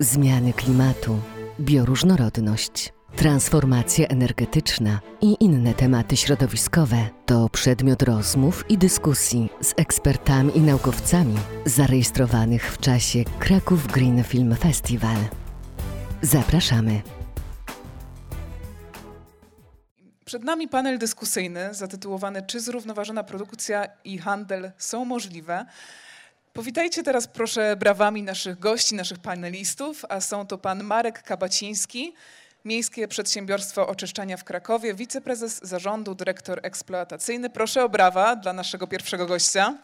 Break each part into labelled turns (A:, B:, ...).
A: zmiany klimatu, bioróżnorodność, transformacja energetyczna i inne tematy środowiskowe to przedmiot rozmów i dyskusji z ekspertami i naukowcami zarejestrowanych w czasie Kraków Green Film Festival. Zapraszamy.
B: Przed nami panel dyskusyjny zatytułowany Czy zrównoważona produkcja i handel są możliwe? Powitajcie teraz proszę brawami naszych gości, naszych panelistów, a są to pan Marek Kabaciński, Miejskie Przedsiębiorstwo Oczyszczania w Krakowie, wiceprezes zarządu, dyrektor eksploatacyjny. Proszę o brawa dla naszego pierwszego gościa.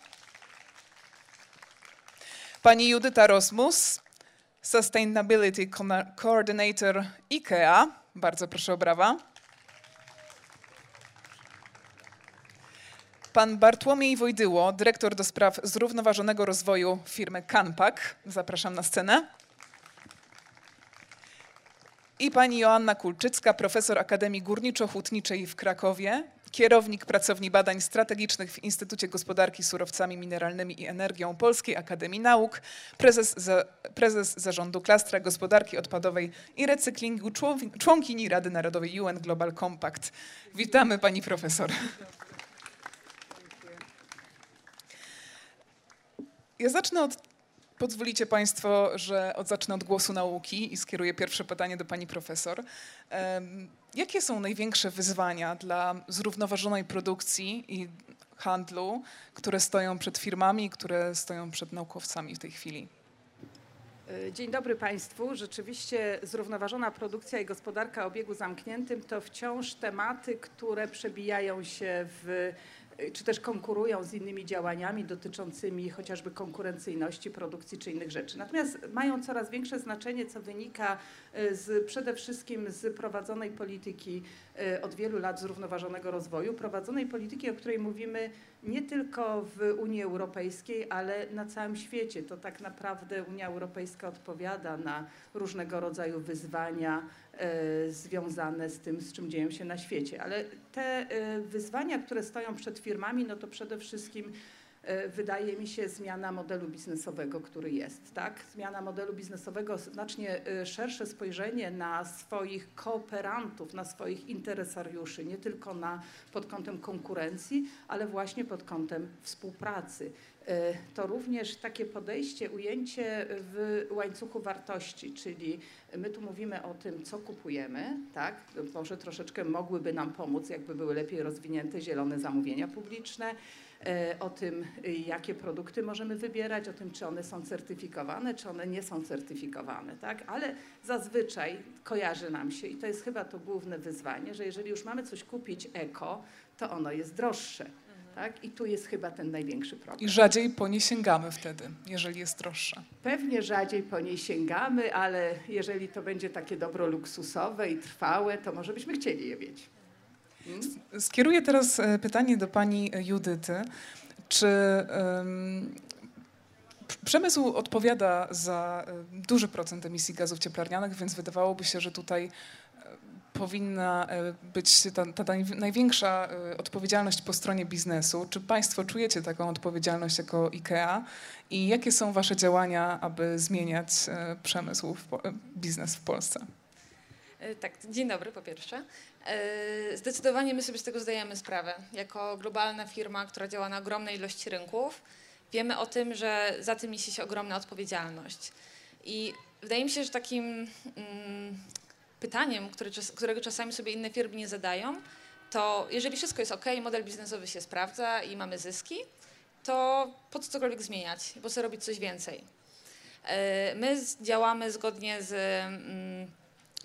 B: Pani Judyta Rosmus, Sustainability Coordinator IKEA. Bardzo proszę o brawa. Pan Bartłomiej Wojdyło, dyrektor do spraw zrównoważonego rozwoju firmy Canpak. Zapraszam na scenę. I pani Joanna Kulczycka, profesor Akademii Górniczo-Hutniczej w Krakowie, kierownik pracowni badań strategicznych w Instytucie Gospodarki Surowcami Mineralnymi i Energią Polskiej Akademii Nauk, prezes, za, prezes zarządu klastra gospodarki odpadowej i recyklingu, członkini Rady Narodowej UN Global Compact. Witamy pani profesor. Ja zacznę od, pozwolicie Państwo, że od, zacznę od głosu nauki i skieruję pierwsze pytanie do Pani Profesor. Jakie są największe wyzwania dla zrównoważonej produkcji i handlu, które stoją przed firmami, które stoją przed naukowcami w tej chwili?
C: Dzień dobry Państwu. Rzeczywiście zrównoważona produkcja i gospodarka o obiegu zamkniętym to wciąż tematy, które przebijają się w czy też konkurują z innymi działaniami dotyczącymi chociażby konkurencyjności produkcji czy innych rzeczy. Natomiast mają coraz większe znaczenie, co wynika e, z, przede wszystkim z prowadzonej polityki e, od wielu lat zrównoważonego rozwoju, prowadzonej polityki, o której mówimy nie tylko w Unii Europejskiej, ale na całym świecie. To tak naprawdę Unia Europejska odpowiada na różnego rodzaju wyzwania związane z tym, z czym dzieją się na świecie. Ale te e, wyzwania, które stoją przed firmami, no to przede wszystkim e, wydaje mi się zmiana modelu biznesowego, który jest. Tak? Zmiana modelu biznesowego, znacznie szersze spojrzenie na swoich kooperantów, na swoich interesariuszy, nie tylko na, pod kątem konkurencji, ale właśnie pod kątem współpracy. E, to również takie podejście, ujęcie w łańcuchu wartości, czyli my tu mówimy o tym, co kupujemy, tak? Może troszeczkę mogłyby nam pomóc, jakby były lepiej rozwinięte zielone zamówienia publiczne, e, o tym, jakie produkty możemy wybierać, o tym, czy one są certyfikowane, czy one nie są certyfikowane, tak? Ale zazwyczaj kojarzy nam się, i to jest chyba to główne wyzwanie, że jeżeli już mamy coś kupić eko, to ono jest droższe tak? I tu jest chyba ten największy problem.
B: I rzadziej po nie sięgamy wtedy, jeżeli jest droższa.
C: Pewnie rzadziej po niej sięgamy, ale jeżeli to będzie takie dobro luksusowe i trwałe, to może byśmy chcieli je mieć.
B: Hmm? Skieruję teraz e, pytanie do pani Judyty. Czy um, przemysł odpowiada za e, duży procent emisji gazów cieplarnianych, więc wydawałoby się, że tutaj powinna e, być ta, ta, największa e, odpowiedzialność po stronie biznesu. Czy Państwo czujecie taką odpowiedzialność jako IKEA i jakie są Wasze działania, aby zmieniać e, przemysł, w, biznes w Polsce?
D: Tak, dzień dobry po pierwsze. Zdecydowanie my sobie z tego zdajemy sprawę. Jako globalna firma, która działa na ogromnej ilości rynków, wiemy o tym, że za tym niesie się ogromna odpowiedzialność. I wydaje mi się, że takim mm, pytaniem, które, którego czasami sobie inne firmy nie zadają, to jeżeli wszystko jest ok, model biznesowy się sprawdza i mamy zyski, to po co cokolwiek zmieniać, po co robić coś więcej. E, my działamy zgodnie z mm,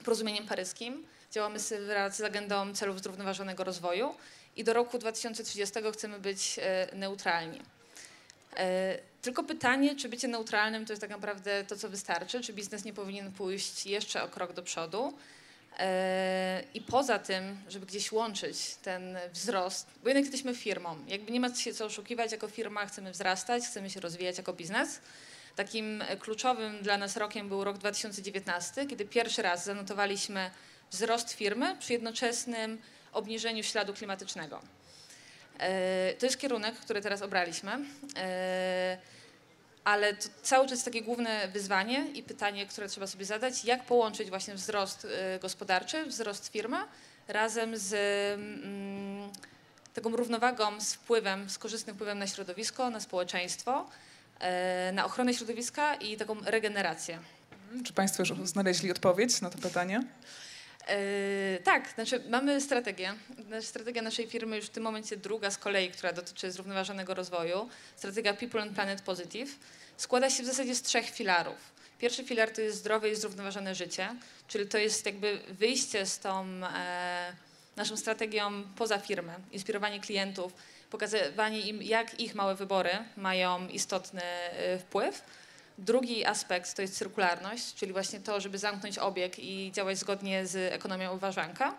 D: porozumieniem paryskim, działamy z agendą celów zrównoważonego rozwoju i do roku 2030 chcemy być e, neutralni. E, tylko pytanie, czy bycie neutralnym to jest tak naprawdę to, co wystarczy, czy biznes nie powinien pójść jeszcze o krok do przodu. E, I poza tym, żeby gdzieś łączyć ten wzrost, bo jednak jesteśmy firmą, jakby nie ma się co oszukiwać, jako firma chcemy wzrastać, chcemy się rozwijać jako biznes. Takim kluczowym dla nas rokiem był rok 2019, kiedy pierwszy raz zanotowaliśmy wzrost firmy przy jednoczesnym obniżeniu śladu klimatycznego. E, to jest kierunek, który teraz obraliśmy. E, ale to cały czas takie główne wyzwanie i pytanie, które trzeba sobie zadać, jak połączyć właśnie wzrost y, gospodarczy, wzrost firmy razem z mm, taką równowagą, z wpływem, z korzystnym wpływem na środowisko, na społeczeństwo, e, na ochronę środowiska i taką regenerację.
B: Czy Państwo już znaleźli odpowiedź na to pytanie?
D: Yy, tak, znaczy mamy strategię. Strategia naszej firmy już w tym momencie druga z kolei, która dotyczy zrównoważonego rozwoju. Strategia People and Planet Positive składa się w zasadzie z trzech filarów. Pierwszy filar to jest zdrowe i zrównoważone życie, czyli to jest jakby wyjście z tą e, naszą strategią poza firmę, inspirowanie klientów, pokazywanie im, jak ich małe wybory mają istotny e, wpływ Drugi aspekt to jest cyrkularność, czyli właśnie to, żeby zamknąć obieg i działać zgodnie z ekonomią uważanka.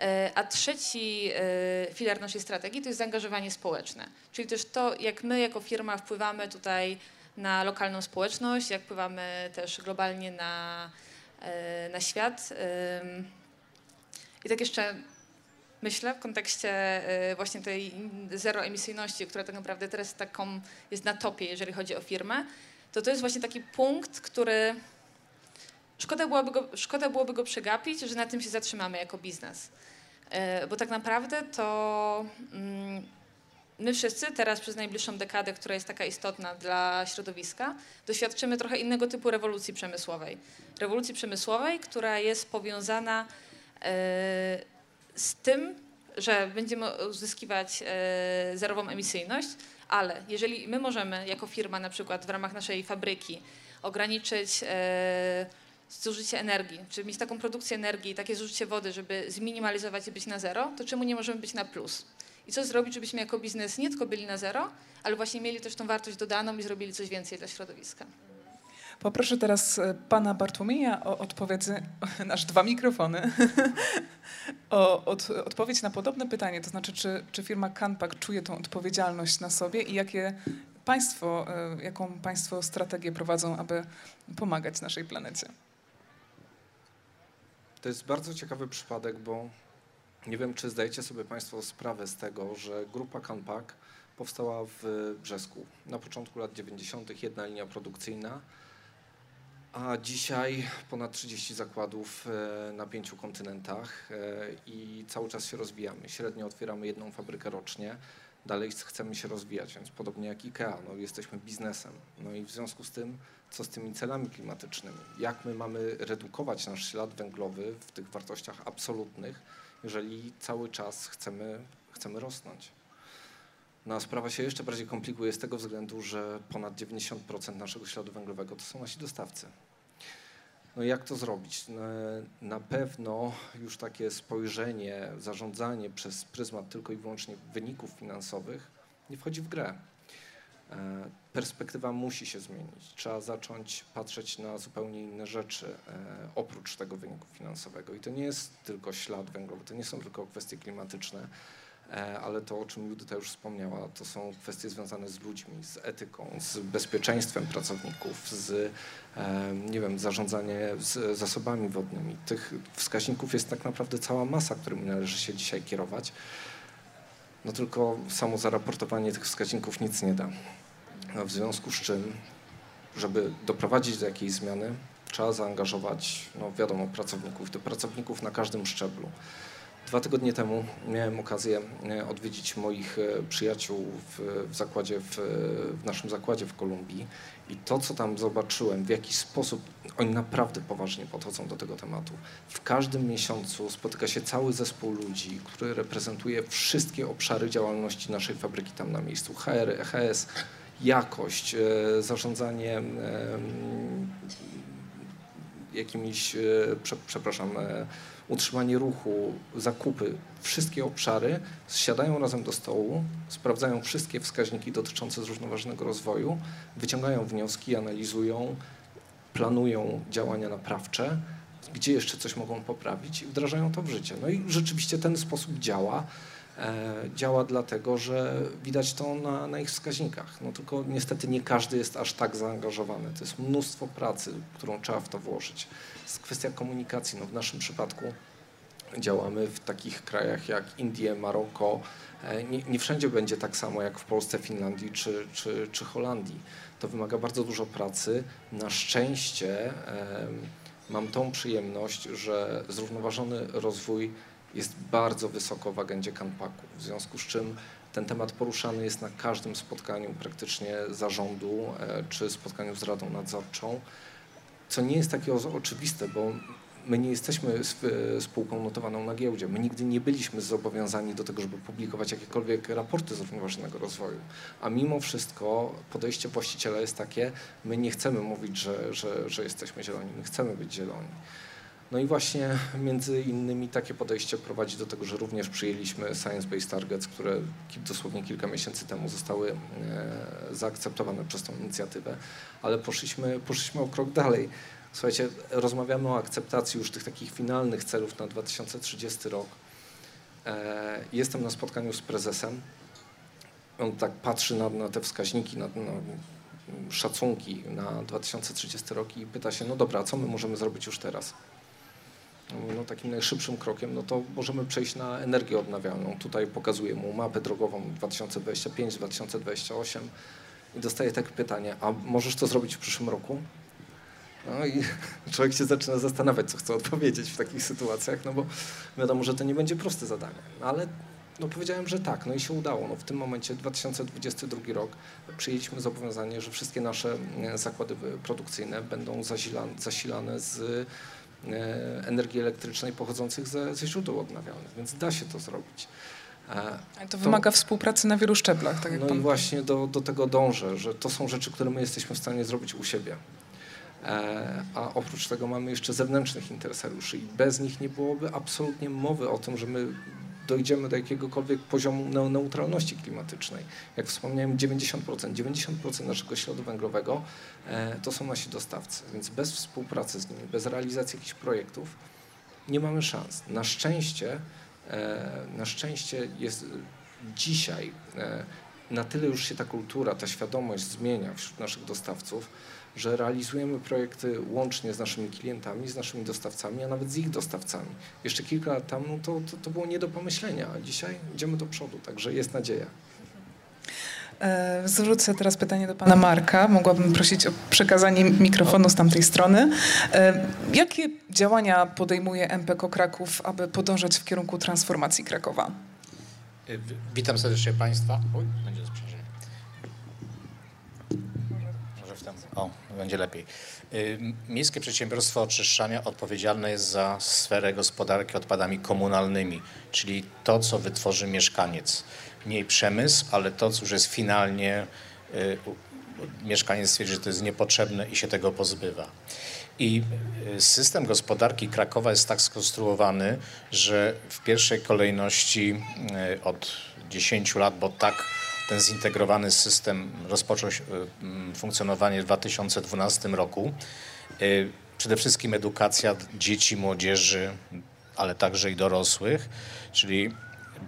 D: E, a trzeci e, filar naszej strategii to jest zaangażowanie społeczne, czyli też to, jak my jako firma wpływamy tutaj na lokalną społeczność, jak wpływamy też globalnie na, e, na świat. I tak jeszcze myślę w kontekście właśnie tej zeroemisyjności, która tak naprawdę teraz taką jest na topie, jeżeli chodzi o firmę, to to jest właśnie taki punkt, który szkoda byłoby go, szkoda byłoby go przegapić, że na tym się zatrzymamy jako biznes. E, bo tak naprawdę to mm, my wszyscy teraz przez najbliższą dekadę, która jest taka istotna dla środowiska, doświadczymy trochę innego typu rewolucji przemysłowej. Rewolucji przemysłowej, która jest powiązana e, z tym, że będziemy uzyskiwać e, zerową emisyjność, ale jeżeli my możemy jako firma na przykład w ramach naszej fabryki ograniczyć e, zużycie energii, czy mieć taką produkcję energii, takie zużycie wody, żeby zminimalizować i być na zero, to czemu nie możemy być na plus? I co zrobić, żebyśmy jako biznes nie tylko byli na zero, ale właśnie mieli też tą wartość dodaną i zrobili coś więcej dla środowiska.
B: Poproszę teraz e, pana Bartłomieja o odpowiedź, nasz dwa mikrofony, o od, odpowiedź na podobne pytanie, to znaczy czy, czy firma Canpak czuje tą odpowiedzialność na sobie i jakie państwo, e, jaką państwo strategię prowadzą, aby pomagać naszej planecie?
E: To jest bardzo ciekawy przypadek, bo nie wiem, czy zdajecie sobie Państwo sprawę z tego, że grupa Canpak powstała w Brzesku. Na początku lat 90. jedna linia produkcyjna, a dzisiaj ponad 30 zakładów e, na pięciu kontynentach e, i cały czas się rozwijamy. Średnio otwieramy jedną fabrykę rocznie. Dalej chcemy się rozwijać, więc podobnie jak IKEA, no, jesteśmy biznesem. No i w związku z tym, co z tymi celami klimatycznymi? Jak my mamy redukować nasz ślad węglowy w tych wartościach absolutnych, jeżeli cały czas chcemy, chcemy rosnąć? No sprawa się jeszcze bardziej komplikuje z tego względu, że ponad 90% naszego śladu węglowego to są nasi dostawcy. No jak to zrobić? No, na pewno już takie spojrzenie, zarządzanie przez pryzmat tylko i wyłącznie wyników finansowych nie wchodzi w grę. E, perspektywa musi się zmienić. Trzeba zacząć patrzeć na zupełnie inne rzeczy e, oprócz tego wyniku finansowego. I to nie jest tylko ślad węglowy, to nie są tylko kwestie klimatyczne ale to, o czym Judyta już wspomniała, to są kwestie związane z ludźmi, z etyką, z bezpieczeństwem pracowników, z, e, nie wiem, zarządzanie z zasobami wodnymi. Tych wskaźników jest tak naprawdę cała masa, którymi należy się dzisiaj kierować. No tylko samo zaraportowanie tych wskaźników nic nie da. W związku z czym, żeby doprowadzić do jakiejś zmiany, trzeba zaangażować, no wiadomo, pracowników, do pracowników na każdym szczeblu. Dwa tygodnie temu miałem okazję e, odwiedzić moich e, przyjaciół w, w zakładzie, w, w, naszym zakładzie w Kolumbii i to, co tam zobaczyłem, w jaki sposób oni naprawdę poważnie podchodzą do tego tematu. W każdym miesiącu spotyka się cały zespół ludzi, który reprezentuje wszystkie obszary działalności naszej fabryki tam na miejscu. HR, EHS, jakość, e, zarządzanie jakimiś, przepraszam, utrzymanie ruchu, zakupy, wszystkie obszary siadają razem do stołu, sprawdzają wszystkie wskaźniki dotyczące zrównoważonego rozwoju, wyciągają wnioski, analizują, planują działania naprawcze, gdzie jeszcze coś mogą poprawić i wdrażają to w życie. No i rzeczywiście ten sposób działa. E, działa dlatego, że widać to na, na, ich wskaźnikach. No tylko niestety nie każdy jest aż tak zaangażowany. To jest mnóstwo pracy, którą trzeba w to włożyć. Jest kwestia komunikacji. No w naszym przypadku działamy w takich krajach jak Indie, Maroko. E, nie, nie wszędzie będzie tak samo jak w Polsce, Finlandii czy, czy, czy Holandii. To wymaga bardzo dużo pracy. Na szczęście mam tą przyjemność, że zrównoważony rozwój jest bardzo wysoko w agendzie Kanpaku, w związku z czym ten temat poruszany jest na każdym spotkaniu praktycznie zarządu e, czy spotkaniu z Radą Nadzorczą, co nie jest takie oczywiste, bo my nie jesteśmy spółką notowaną na giełdzie. My nigdy nie byliśmy zobowiązani do tego, żeby publikować jakiekolwiek raporty zrównoważonego rozwoju. A mimo wszystko podejście właściciela jest takie, my nie chcemy mówić, że, że, że jesteśmy zieloni, my chcemy być zieloni. No i właśnie między innymi takie podejście prowadzi do tego, że również przyjęliśmy Science-Based Targets, które dosłownie kilka miesięcy temu zostały e, zaakceptowane przez tą inicjatywę, ale poszliśmy, poszliśmy o krok dalej. Słuchajcie, rozmawiamy o akceptacji już tych takich finalnych celów na 2030 rok. E, jestem na spotkaniu z prezesem. On tak patrzy na, na te wskaźniki, na, na szacunki na 2030 rok i pyta się, no dobra, co my możemy zrobić już teraz? No, takim najszybszym krokiem, no to możemy przejść na energię odnawialną. Tutaj pokazuję mu mapę drogową 2025-2028 i dostaję takie pytanie, a możesz to zrobić w przyszłym roku? No i człowiek się zaczyna zastanawiać, co chce odpowiedzieć w takich sytuacjach, no bo wiadomo, że to nie będzie proste zadanie. No ale no powiedziałem, że tak, no i się udało. No w tym momencie 2022 rok przyjęliśmy zobowiązanie, że wszystkie nasze zakłady produkcyjne będą zasilane, zasilane z energii elektrycznej pochodzących ze, ze źródeł odnawialnych, więc da się to zrobić.
B: E, to wymaga współpracy na wielu szczeblach, tak jak
E: No
B: pan...
E: i właśnie do, do tego dążę, że to są rzeczy, które my jesteśmy w stanie zrobić u siebie. E, a oprócz tego mamy jeszcze zewnętrznych interesariuszy i bez nich nie byłoby absolutnie mowy o tym, że my dojdziemy do jakiegokolwiek poziomu neutralności klimatycznej. Jak wspomniałem, 90%, 90% naszego śladu węglowego e, to są nasi dostawcy, więc bez współpracy z nimi, bez realizacji jakichś projektów nie mamy szans. Na szczęście, e, na szczęście jest dzisiaj e, na tyle już się ta kultura, ta świadomość zmienia wśród naszych dostawców, że realizujemy projekty łącznie z naszymi klientami, z naszymi dostawcami, a nawet z ich dostawcami. Jeszcze kilka lat temu to, to, to było nie do pomyślenia, a dzisiaj idziemy do przodu, także jest nadzieja.
B: E, zwrócę teraz pytanie do pana Marka. Mogłabym prosić o przekazanie mikrofonu z tamtej strony. E, jakie działania podejmuje MPK Kraków, aby podążać w kierunku transformacji Krakowa?
F: E, witam serdecznie Państwa. Oj, będzie O, będzie lepiej. Y, Miejskie Przedsiębiorstwo Oczyszczania odpowiedzialne jest za sferę gospodarki odpadami komunalnymi, czyli to, co wytworzy mieszkaniec. Mniej przemysł, ale to, co już jest finalnie, y, mieszkaniec stwierdzi, że to jest niepotrzebne i się tego pozbywa. I y, system gospodarki Krakowa jest tak skonstruowany, że w pierwszej kolejności od 10 lat, bo tak ten zintegrowany system rozpoczął mm, funkcjonowanie w 2012 roku. Y, przede wszystkim edukacja dzieci, młodzieży, ale także i dorosłych, czyli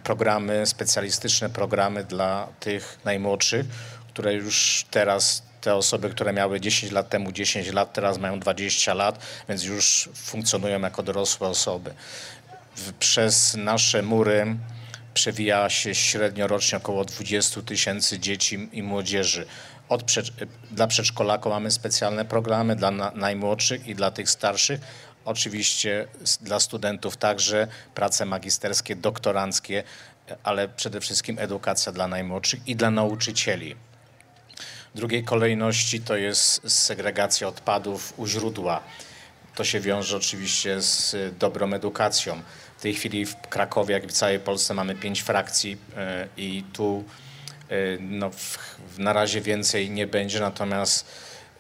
F: programy, specjalistyczne programy dla tych najmłodszych, które już teraz te osoby, które miały 10 lat temu 10 lat, teraz mają 20 lat, więc już funkcjonują jako dorosłe osoby. Przez nasze mury przewija się średnio rocznie około 20 tysięcy dzieci i młodzieży. Od dla przedszkolaków mamy specjalne programy, dla na najmłodszych i dla tych starszych. Oczywiście dla studentów także prace magisterskie, doktoranckie, ale przede wszystkim edukacja dla najmłodszych i dla nauczycieli. W drugiej kolejności to jest segregacja odpadów u źródła. To się wiąże oczywiście z dobrą edukacją. W tej chwili w Krakowie, jak i w całej Polsce mamy pięć frakcji e, i tu e, no, na razie więcej nie będzie, natomiast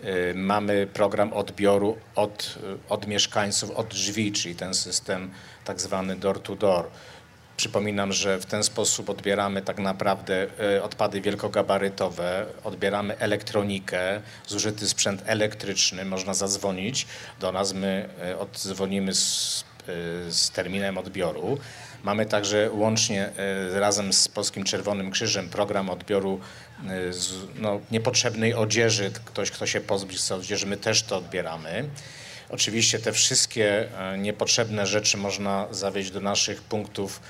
F: e, mamy program odbioru od, od mieszkańców, od drzwi, czyli ten system tak zwany door to door. Przypominam, że w ten sposób odbieramy tak naprawdę odpady wielkogabarytowe, odbieramy elektronikę, zużyty sprzęt elektryczny, można zadzwonić do nas, my oddzwonimy z z terminem odbioru. Mamy także łącznie y, razem z Polskim Czerwonym Krzyżem program odbioru y, z, no, niepotrzebnej odzieży. Ktoś, kto się pozbyć z odzieży, my też to odbieramy. Oczywiście te wszystkie niepotrzebne rzeczy można zawieźć do naszych punktów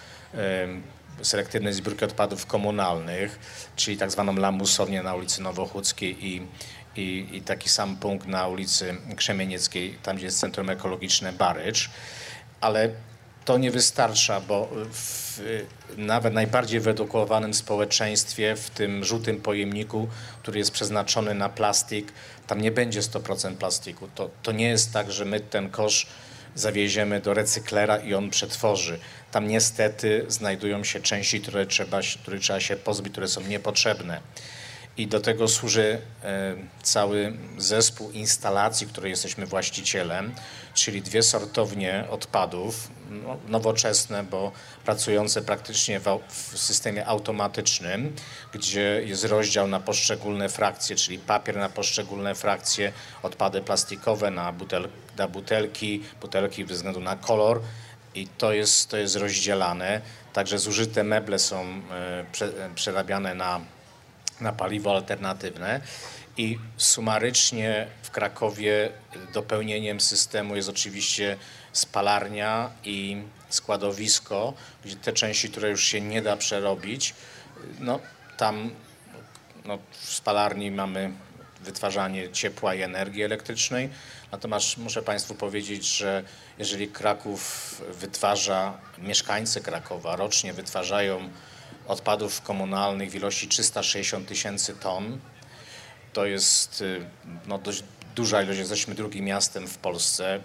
F: selektywnej zbiórki odpadów komunalnych, czyli tak zwaną lamusownię na ulicy Nowochódzkiej i, i, i taki sam punkt na ulicy Krzemienieckiej, tam gdzie jest Centrum Ekologiczne Barycz, ale to nie wystarcza, bo w nawet najbardziej wyedukowanym społeczeństwie, w tym żółtym pojemniku, który jest przeznaczony na plastik, tam nie będzie 100% plastiku. To, to nie jest tak, że my ten kosz zawieziemy do recyklera i on przetworzy. Tam niestety znajdują się części, które trzeba, które trzeba się pozbyć, które są niepotrzebne. I do tego służy e, cały zespół instalacji, której jesteśmy właścicielem, czyli dwie sortownie odpadów, no, nowoczesne, bo pracujące praktycznie w, systemie automatycznym, gdzie jest rozdział na poszczególne frakcje, czyli papier na poszczególne frakcje, odpady plastikowe na, butel, na butelki, butelki ze względu na kolor i to jest, to jest rozdzielane. Także zużyte meble są e, prze, przerabiane na na paliwo alternatywne i sumarycznie w Krakowie dopełnieniem systemu jest oczywiście spalarnia i składowisko, gdzie te części, które już się nie da przerobić, no tam no, w spalarni mamy wytwarzanie ciepła i energii elektrycznej. Natomiast muszę Państwu powiedzieć, że jeżeli Kraków wytwarza, mieszkańcy Krakowa rocznie wytwarzają odpadów komunalnych w ilości 360 tysięcy ton. To jest y, no, dość duża ilość, jesteśmy drugim miastem w Polsce.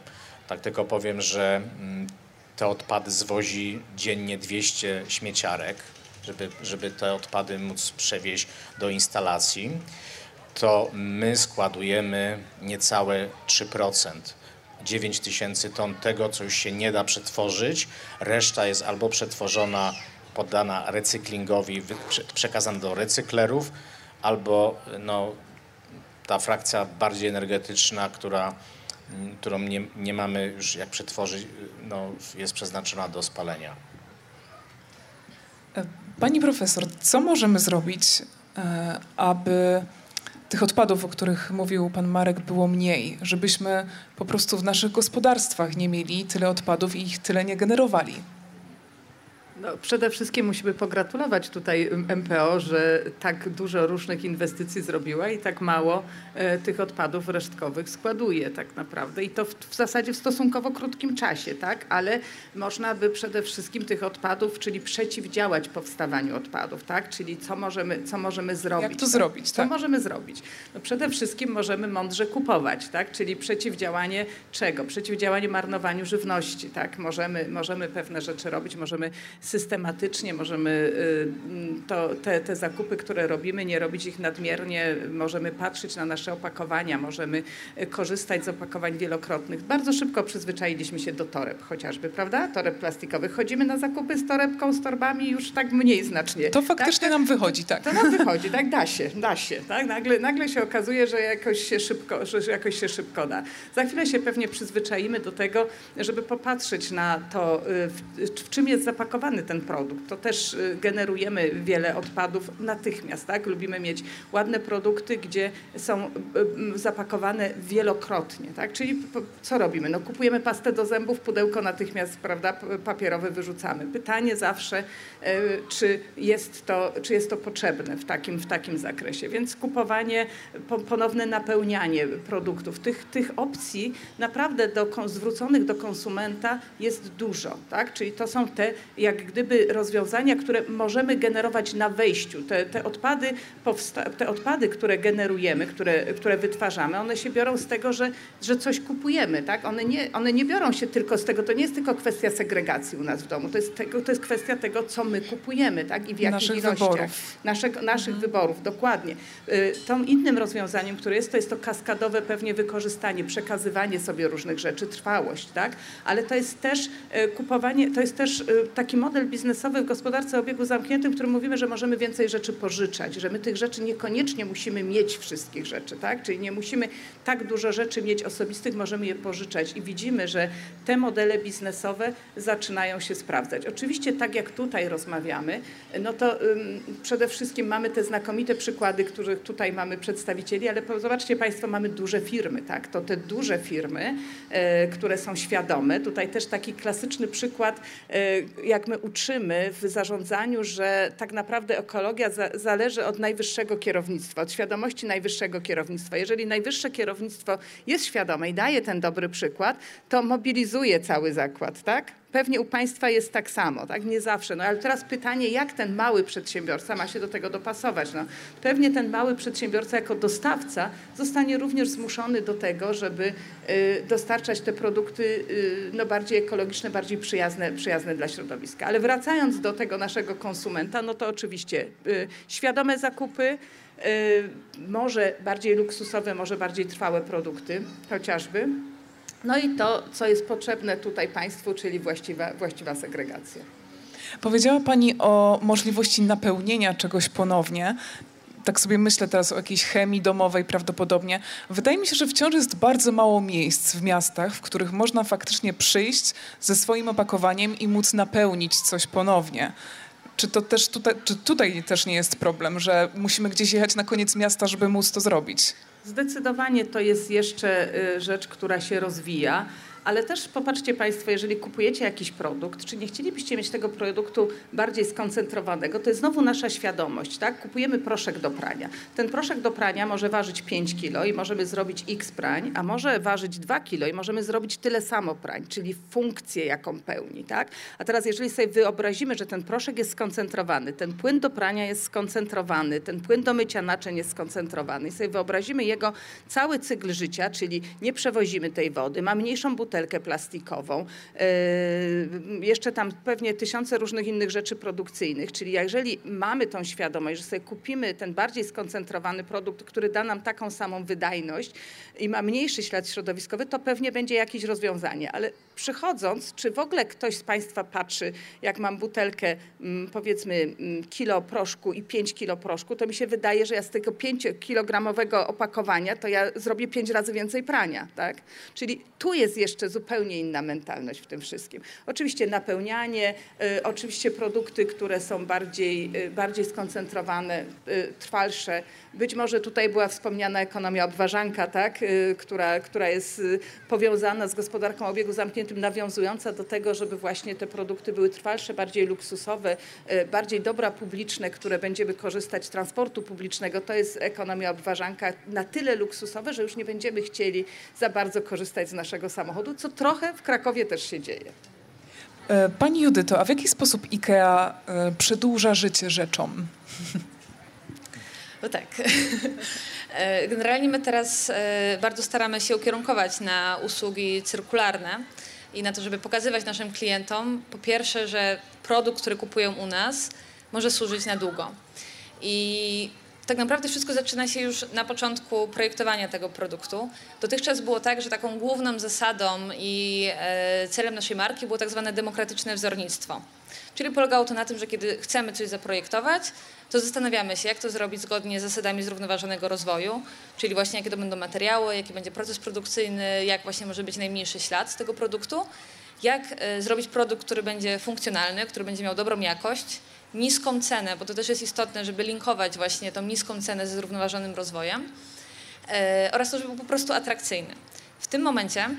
F: Tak tylko powiem, że mm, te odpady zwozi dziennie 200 śmieciarek, żeby, żeby te odpady móc przewieźć do instalacji. To my składujemy niecałe 3%. 9 tysięcy ton tego, co już się nie da przetworzyć. Reszta jest albo przetworzona poddana recyklingowi, przekazana do recyklerów, albo no, ta frakcja bardziej energetyczna, która, mm, którą nie, nie mamy już jak przetworzyć, no, jest przeznaczona do spalenia.
B: E, pani profesor, co możemy zrobić, e, aby tych odpadów, o których mówił pan Marek, było mniej, żebyśmy po prostu w naszych gospodarstwach nie mieli tyle odpadów i ich tyle nie generowali?
C: No, przede wszystkim musimy pogratulować tutaj MPO, że tak dużo różnych inwestycji zrobiła i tak mało e, tych odpadów resztkowych składuje tak naprawdę. I to w, w, zasadzie w stosunkowo krótkim czasie, tak? Ale można by przede wszystkim tych odpadów, czyli przeciwdziałać powstawaniu odpadów, tak? Czyli co możemy, co możemy zrobić.
B: Jak to zrobić,
C: Co
B: tak?
C: możemy zrobić? No przede wszystkim możemy mądrze kupować, tak? Czyli przeciwdziałanie czego? Przeciwdziałanie marnowaniu żywności, tak? Możemy, możemy pewne rzeczy robić, możemy systematycznie, możemy y, to, te, te zakupy, które robimy, nie robić ich nadmiernie, możemy patrzeć na nasze opakowania, możemy y, korzystać z opakowań wielokrotnych. Bardzo szybko przyzwyczailiśmy się do toreb chociażby, prawda? Toreb plastikowych. Chodzimy na zakupy z torebką, z torbami już tak mniej znacznie.
B: To faktycznie tak? nam wychodzi, tak.
C: To nam wychodzi, tak? Da się, da się. Tak? Nagle, nagle się okazuje, że jakoś się, szybko, że jakoś się szybko da. Za chwilę się pewnie przyzwyczaimy do tego, żeby popatrzeć na to, y, w, w czym jest zapakowany ten produkt. To też y, generujemy wiele odpadów natychmiast. Tak? Lubimy mieć ładne produkty, gdzie są y, zapakowane wielokrotnie. Tak? Czyli co robimy? No, kupujemy pastę do zębów, pudełko natychmiast prawda, papierowe wyrzucamy. Pytanie zawsze, czy jest to, czy jest to potrzebne w takim, w takim zakresie. Więc kupowanie, ponowne napełnianie produktów. Tych, tych opcji naprawdę do, zwróconych do konsumenta jest dużo. Tak? Czyli to są te jak gdyby rozwiązania, które możemy generować na wejściu, te, te, odpady, te odpady, które generujemy, które, które wytwarzamy, one się biorą z tego, że, że coś kupujemy. Tak? One, nie, one nie biorą się tylko z tego, to nie jest tylko kwestia segregacji u nas w domu, to jest, tego, to jest kwestia tego, co my kupujemy tak? i w jakich
B: naszych
C: ilościach.
B: Wyborów.
C: Naszych, naszych mhm. wyborów, dokładnie. Y, tą innym rozwiązaniem, które jest, to jest to kaskadowe pewnie wykorzystanie, przekazywanie sobie różnych rzeczy, trwałość, tak? ale to jest też y, kupowanie, to jest też y, taki model model biznesowy w gospodarce obiegu zamkniętym, w którym mówimy, że możemy więcej rzeczy pożyczać, że my tych rzeczy niekoniecznie musimy mieć wszystkich rzeczy, tak? Czyli nie musimy tak dużo rzeczy mieć osobistych, możemy je pożyczać i widzimy, że te modele biznesowe zaczynają się sprawdzać. Oczywiście tak jak tutaj rozmawiamy, no to ym, przede wszystkim mamy te znakomite przykłady, których tutaj mamy przedstawicieli, ale zobaczcie Państwo, mamy duże firmy, tak? To te duże firmy, e, które są świadome, tutaj też taki klasyczny przykład, e, jak my uczymy w zarządzaniu, że tak naprawdę ekologia za, zależy od najwyższego kierownictwa, od świadomości najwyższego kierownictwa. Jeżeli najwyższe kierownictwo jest świadome i daje ten dobry przykład, to mobilizuje cały zakład, tak? Pewnie u Państwa jest tak samo, tak? Nie zawsze. No ale teraz pytanie, jak ten mały przedsiębiorca ma się do tego dopasować? No, pewnie ten mały przedsiębiorca jako dostawca zostanie również zmuszony do tego, żeby y, dostarczać te produkty y, no, bardziej ekologiczne, bardziej przyjazne, przyjazne dla środowiska. Ale wracając do tego naszego konsumenta, no to oczywiście y, świadome zakupy, może bardziej luksusowe, może bardziej trwałe produkty chociażby. No i to, co jest potrzebne tutaj Państwu, czyli właściwa, właściwa segregacja.
B: Powiedziała Pani o możliwości napełnienia czegoś ponownie. Tak sobie myślę teraz o jakiejś chemii domowej prawdopodobnie. Wydaje mi się, że wciąż jest bardzo mało miejsc w miastach, w których można faktycznie przyjść ze swoim opakowaniem i móc napełnić coś ponownie. Czy to też tutaj, czy tutaj też nie jest problem, że musimy gdzieś jechać na koniec miasta, żeby móc to zrobić?
C: Zdecydowanie to jest jeszcze y, rzecz, która się rozwija. Ale też popatrzcie Państwo, jeżeli kupujecie jakiś produkt, czy nie chcielibyście mieć tego produktu bardziej skoncentrowanego, to jest znowu nasza świadomość, tak? Kupujemy proszek do prania. Ten proszek do prania może ważyć 5 kg i możemy zrobić x prań, a może ważyć 2 kg i możemy zrobić tyle samo prań, czyli funkcję, jaką pełni, tak? A teraz jeżeli sobie wyobrazimy, że ten proszek jest skoncentrowany, ten płyn do prania jest skoncentrowany, ten płyn do mycia naczyń jest skoncentrowany i sobie wyobrazimy jego cały cykl życia, czyli nie przewozimy tej wody, ma mniejszą butelkę, butelkę plastikową, yy, jeszcze tam pewnie tysiące różnych innych rzeczy produkcyjnych. Czyli jeżeli mamy tą świadomość, że sobie kupimy ten bardziej skoncentrowany produkt, który da nam taką samą wydajność i ma mniejszy ślad środowiskowy, to pewnie będzie jakieś rozwiązanie. Ale przychodząc, czy w ogóle ktoś z Państwa patrzy, jak mam butelkę, mm, powiedzmy, mm, kilo proszku i 5 kilo proszku, to mi się wydaje, że ja z tego 5-kilogramowego opakowania, to ja zrobię 5 razy więcej prania. Tak? Czyli tu jest jeszcze zupełnie inna mentalność w tym wszystkim. Oczywiście napełnianie, y, oczywiście produkty, które są bardziej, y, bardziej skoncentrowane, y, trwalsze. Być może tutaj była wspomniana ekonomia obważanka, tak? Która, która jest powiązana z gospodarką obiegu zamkniętym, nawiązująca do tego, żeby właśnie te produkty były trwalsze, bardziej luksusowe, bardziej dobra publiczne, które będziemy korzystać z transportu publicznego. To jest ekonomia obważanka na tyle luksusowe, że już nie będziemy chcieli za bardzo korzystać z naszego samochodu, co trochę w Krakowie też się dzieje.
B: E, Pani Judyto, a w jaki sposób IKEA e, przedłuża życie rzeczom?
D: No tak. E, Generalnie my teraz bardzo staramy się ukierunkować na usługi cyrkularne i na to, żeby pokazywać naszym klientom, po pierwsze, że produkt, który kupują u nas, może służyć na długo. I tak naprawdę wszystko zaczyna się już na początku projektowania tego produktu. Dotychczas było tak, że taką główną zasadą i e, celem naszej marki było tak zwane demokratyczne wzornictwo. Czyli polegało to na tym, że kiedy chcemy coś zaprojektować, to zastanawiamy się, jak to zrobić zgodnie z zasadami zrównoważonego rozwoju, czyli właśnie jakie to będą materiały, jaki będzie proces produkcyjny, jak właśnie może być najmniejszy ślad z tego produktu, jak e, zrobić produkt, który będzie funkcjonalny, który będzie miał dobrą jakość, niską cenę, bo to też jest istotne, żeby linkować właśnie tą niską cenę ze zrównoważonym rozwojem e, oraz to, żeby był po prostu atrakcyjny. W tym momencie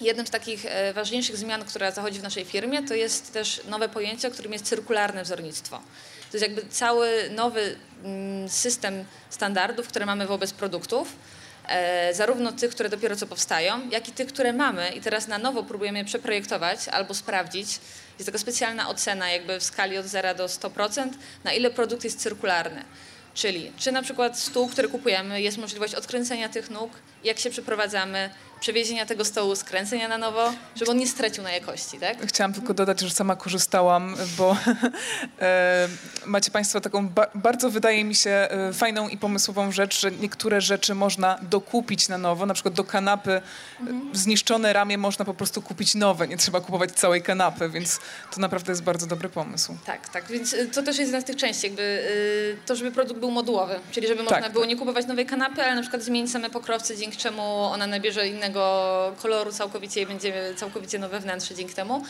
D: jednym z takich e, ważniejszych zmian, która zachodzi w naszej firmie, to jest też nowe pojęcie, którym jest cyrkularne wzornictwo. To jest jakby cały nowy mm, system standardów, które mamy wobec produktów, e, zarówno tych, które dopiero co powstają, jak i tych, które mamy i teraz na nowo próbujemy je przeprojektować albo sprawdzić. Jest taka specjalna ocena jakby w skali od 0 do 100%, na ile produkt jest cyrkularny. Czyli czy na przykład stół, który kupujemy, jest możliwość odkręcenia tych nóg, jak się przeprowadzamy, przewiezienia tego stołu, skręcenia na nowo, żeby on nie stracił na jakości, tak?
B: Chciałam tylko dodać, że sama korzystałam, bo e, macie Państwo taką ba bardzo, wydaje mi się, e, fajną i pomysłową rzecz, że niektóre rzeczy można dokupić na nowo. Na przykład do kanapy e, zniszczone ramię można po prostu kupić nowe, nie trzeba kupować całej kanapy, więc to naprawdę jest bardzo dobry pomysł.
D: Tak, tak, więc y, to też jest jedna z tych części, jakby to, żeby produkt był modułowy, czyli żeby można
B: Tak.
D: było nie kupować nowej kanapy, ale na przykład zmienić same pokrowce, dzięki czemu ona nabierze innego koloru całkowicie i będzie całkowicie nowe wnętrze dzięki temu.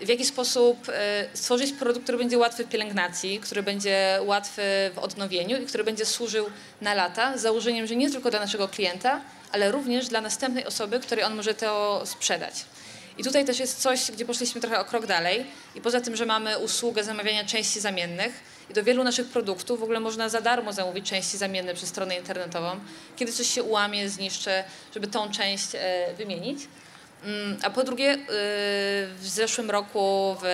D: Y, W jaki sposób y, stworzyć produkt, który będzie łatwy w pielęgnacji, który będzie łatwy w odnowieniu i który będzie służył na lata, z założeniem, że nie tylko dla naszego klienta, ale również dla następnej osoby, której on może to sprzedać. I tutaj też jest coś, gdzie poszliśmy trochę o krok dalej. I poza tym, że mamy usługę zamawiania części zamiennych, i do wielu naszych produktów w ogóle można za darmo zamówić części zamienne przez stronę internetową. Kiedy coś się ułamie, zniszczy, żeby tą część e, wymienić. Mm, A po drugie, y, w zeszłym roku w,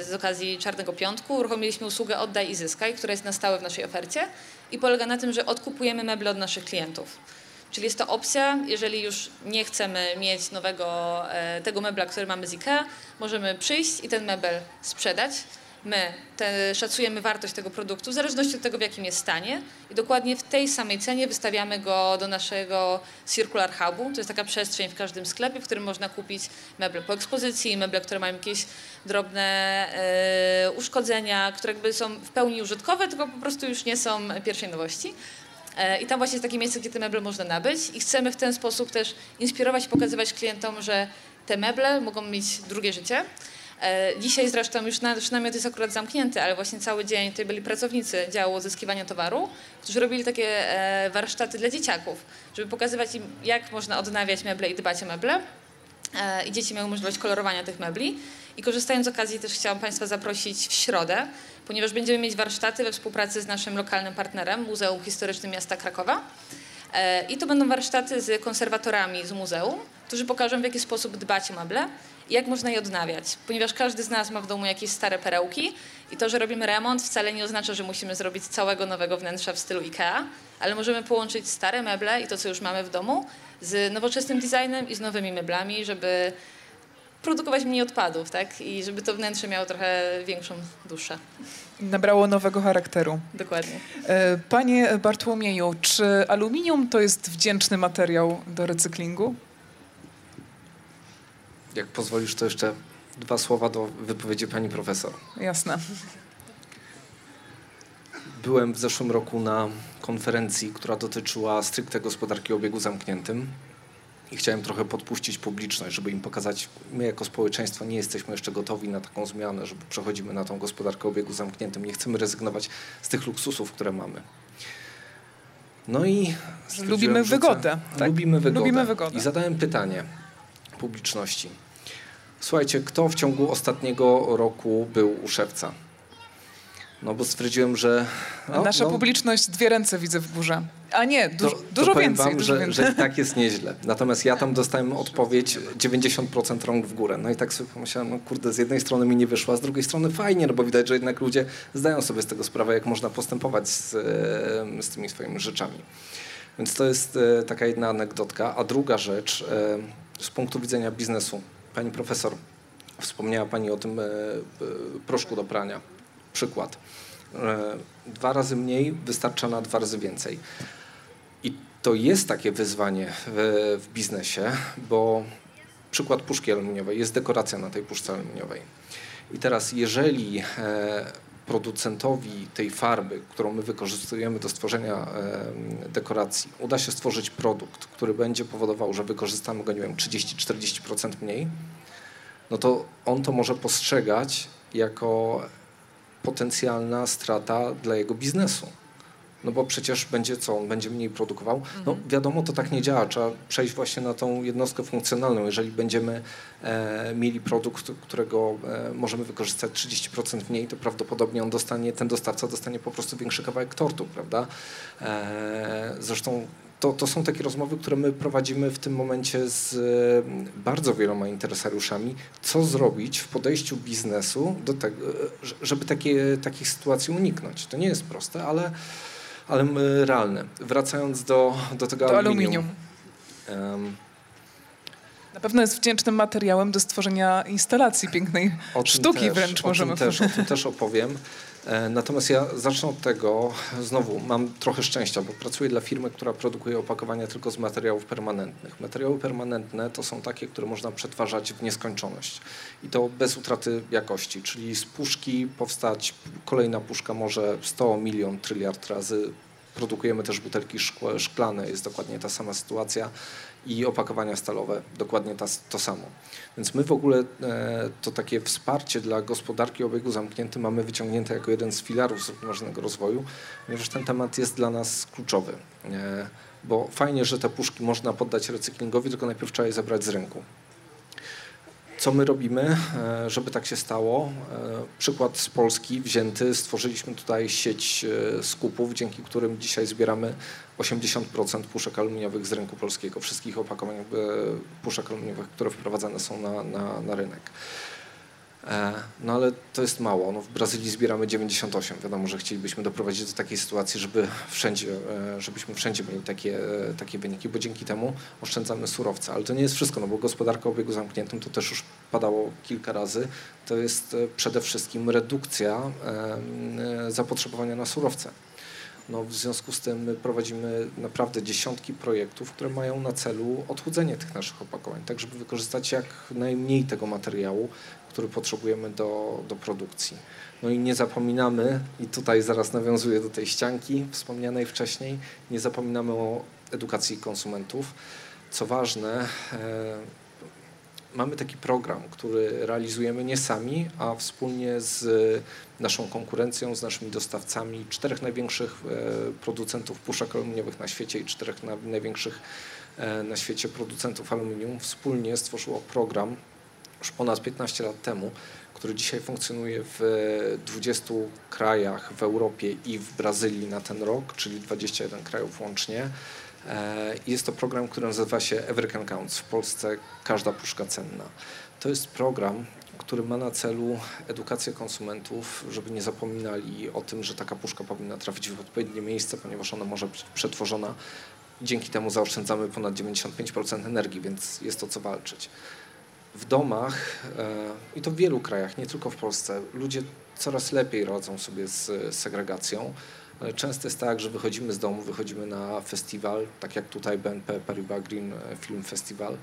D: y, z okazji Czarnego Piątku uruchomiliśmy usługę Oddaj i Zyskaj, która jest na stałe w naszej ofercie i polega na tym, że odkupujemy meble od naszych klientów. Czyli jest to opcja, jeżeli już nie chcemy mieć nowego e, tego mebla, który mamy z IKEA, możemy przyjść i ten mebel sprzedać. My te, szacujemy wartość tego produktu w zależności od tego, w jakim jest stanie i dokładnie w tej samej cenie wystawiamy go do naszego Circular Hubu. To jest taka przestrzeń w każdym sklepie, w którym można kupić meble po ekspozycji, meble, które mają jakieś drobne e, uszkodzenia, które jakby są w pełni użytkowe, tylko po prostu już nie są pierwszej nowości. E, I tam właśnie jest takie miejsce, gdzie te meble można nabyć i chcemy w ten sposób też inspirować i pokazywać klientom, że te meble mogą mieć drugie życie. E, Dzisiaj zresztą już, na, namiot jest akurat zamknięty, ale właśnie cały dzień tutaj byli pracownicy działu odzyskiwania towaru, którzy robili takie e, warsztaty dla dzieciaków, żeby pokazywać im, jak można odnawiać meble i dbać o meble. E, I dzieci miały możliwość kolorowania tych mebli. I korzystając z okazji też chciałam Państwa zaprosić w środę, ponieważ będziemy mieć warsztaty we współpracy z naszym lokalnym partnerem, Muzeum Historycznym Miasta Krakowa. E, I to będą warsztaty z konserwatorami z muzeum, którzy pokażą w jaki sposób dbać o meble i jak można je odnawiać. Ponieważ każdy z nas ma w domu jakieś stare perełki i to, że robimy remont wcale nie oznacza, że musimy zrobić całego nowego wnętrza w stylu IKEA, ale możemy połączyć stare meble i to, co już mamy w domu z nowoczesnym designem i z nowymi meblami, żeby produkować mniej odpadów, tak? I żeby to wnętrze miało trochę większą duszę.
B: Nabrało nowego charakteru.
D: Dokładnie.
B: E, Panie Bartłomieju, czy aluminium to jest wdzięczny materiał do recyklingu?
E: Jak pozwolisz, to jeszcze dwa słowa do wypowiedzi pani profesor.
B: Jasne.
E: Byłem w zeszłym roku na konferencji, która dotyczyła stricte gospodarki o obiegu zamkniętym i chciałem trochę podpuścić publiczność, żeby im pokazać, my jako społeczeństwo nie jesteśmy jeszcze gotowi na taką zmianę, że przechodzimy na tą gospodarkę o obiegu zamkniętym. Nie chcemy rezygnować z tych luksusów, które mamy. No i
B: Lubimy wygodę, tak?
E: Lubimy wygodę.
B: Lubimy wygodę.
E: I zadałem pytanie publiczności. Słuchajcie, kto w ciągu ostatniego roku był u szewca? No bo stwierdziłem, że... no,
B: Nasza
E: no,
B: publiczność dwie ręce widzę w górze. A nie,
E: to,
B: dużo
E: to
B: więcej.
E: Wam,
B: dużo
E: że,
B: więcej.
E: że i tak jest nieźle. Natomiast ja tam dostałem odpowiedź 90% rąk w górę. No i tak sobie pomyślałem, no kurde, z jednej strony mi nie wyszła, a z drugiej strony fajnie, no bo widać, że jednak ludzie zdają sobie z tego sprawę, jak można postępować z, z tymi swoimi rzeczami. Więc to jest e, taka jedna anegdotka. A druga rzecz, e, z punktu widzenia biznesu. Pani profesor, wspomniała Pani o tym e, proszku do prania. Przykład. E, Dwa razy mniej wystarcza na dwa razy więcej. I to jest takie wyzwanie w, w biznesie, bo przykład puszki aluminiowej, jest dekoracja na tej puszce aluminiowej. I teraz jeżeli e, producentowi tej farby, którą my wykorzystujemy do stworzenia e, dekoracji, uda się stworzyć produkt, który będzie powodował, że wykorzystamy go, nie wiem, 30-40% mniej, no to on to może postrzegać jako potencjalna strata dla jego biznesu. No bo przecież będzie co, on będzie mniej produkował. No wiadomo, to tak nie działa. Trzeba przejść właśnie na tą jednostkę funkcjonalną. Jeżeli będziemy e, mieli produkt, którego e, możemy wykorzystać 30% mniej, to prawdopodobnie on dostanie, ten dostawca dostanie po prostu większy kawałek tortu, prawda? E, zresztą to, to są takie rozmowy, które my prowadzimy w tym momencie z e, bardzo wieloma interesariuszami, co zrobić w podejściu biznesu do tego, e, żeby takie, takich sytuacji uniknąć. To nie jest proste, ale, ale realne. Wracając do, do tego
B: To
E: aluminium.
B: aluminium.
E: Em,
B: Na pewno jest wdzięcznym materiałem do stworzenia instalacji pięknej sztuki
E: też,
B: wręcz
E: o
B: możemy
E: tym też, O tym też opowiem. E, Natomiast ja zacznę od tego, znowu mam trochę szczęścia, bo pracuję dla firmy, która produkuje opakowania tylko z materiałów permanentnych. Materiały permanentne to są takie, które można przetwarzać w nieskończoność i to bez utraty jakości, czyli z puszki powstać kolejna puszka może 100 milion, tryliard razy. Produkujemy też butelki szklane, jest dokładnie ta sama sytuacja i opakowania stalowe, dokładnie ta, to samo. Więc my w ogóle e, to takie wsparcie dla gospodarki o obiegu zamkniętym mamy wyciągnięte jako jeden z filarów zrównoważonego rozwoju, ponieważ ten temat jest dla nas kluczowy. E, bo fajnie, że te puszki można poddać recyklingowi, tylko najpierw trzeba je zebrać z rynku. Co my robimy, e, żeby tak się stało? E, Przykład z Polski wzięty. Stworzyliśmy tutaj sieć e, skupów, dzięki którym dzisiaj zbieramy 80% puszek aluminiowych z rynku polskiego, wszystkich opakowań puszek aluminiowych, które wprowadzane są na, na, na rynek. E, No ale to jest mało. No, w Brazylii zbieramy 98. Wiadomo, że chcielibyśmy doprowadzić do takiej sytuacji, żeby wszędzie, e, żebyśmy wszędzie mieli takie, e, takie wyniki, bo dzięki temu oszczędzamy surowce. Ale to nie jest wszystko, no bo gospodarka o obiegu zamkniętym, to też już padało kilka razy, to jest przede wszystkim redukcja zapotrzebowania na surowce. No, w związku z tym my prowadzimy naprawdę dziesiątki projektów, które mają na celu odchudzenie tych naszych opakowań, tak żeby wykorzystać jak najmniej tego materiału, który potrzebujemy do, do produkcji. No i nie zapominamy, i tutaj zaraz nawiązuję do tej ścianki wspomnianej wcześniej, nie zapominamy o edukacji konsumentów. Co ważne, e, mamy taki program, który realizujemy nie sami, a wspólnie z naszą konkurencją, z naszymi dostawcami czterech największych e, producentów puszek aluminiowych na świecie i czterech na, największych e, na świecie producentów aluminium. Wspólnie stworzyło program już ponad 15 lat temu, który dzisiaj funkcjonuje w 20 krajach w Europie i w Brazylii na ten rok, czyli 21 krajów łącznie. E, Jest to program, który nazywa się Every Counts. W Polsce każda puszka cenna. To jest program, który ma na celu edukację konsumentów, żeby nie zapominali o tym, że taka puszka powinna trafić w odpowiednie miejsce, ponieważ ona może być przetworzona. Dzięki temu zaoszczędzamy ponad 95% energii, więc jest to co walczyć. W domach e, i to w wielu krajach, nie tylko w Polsce, ludzie coraz lepiej radzą sobie z segregacją. Często jest tak, że wychodzimy z domu, wychodzimy na festiwal, tak jak tutaj BNP Paribas Green Film Festival.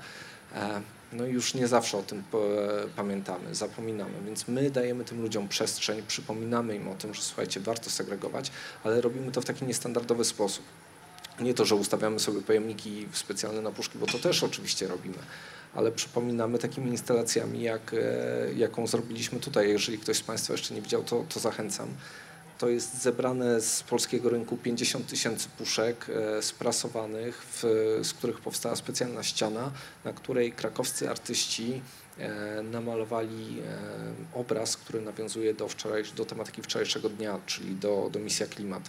E: E, No i już nie zawsze o tym pamiętamy, zapominamy, więc my dajemy tym ludziom przestrzeń, przypominamy im o tym, że słuchajcie, warto segregować, ale robimy to w taki niestandardowy sposób. Nie to, że ustawiamy sobie pojemniki specjalne na puszki, bo to też oczywiście robimy, ale przypominamy takimi instalacjami, jak, e, jaką zrobiliśmy tutaj. Jeżeli ktoś z Państwa jeszcze nie widział, to, to zachęcam. To jest zebrane z polskiego rynku 50 tysięcy puszek e, sprasowanych, w, z których powstała specjalna ściana, na której krakowscy artyści e, namalowali obraz, który nawiązuje do, do tematyki wczorajszego dnia, czyli do, do misja klimat.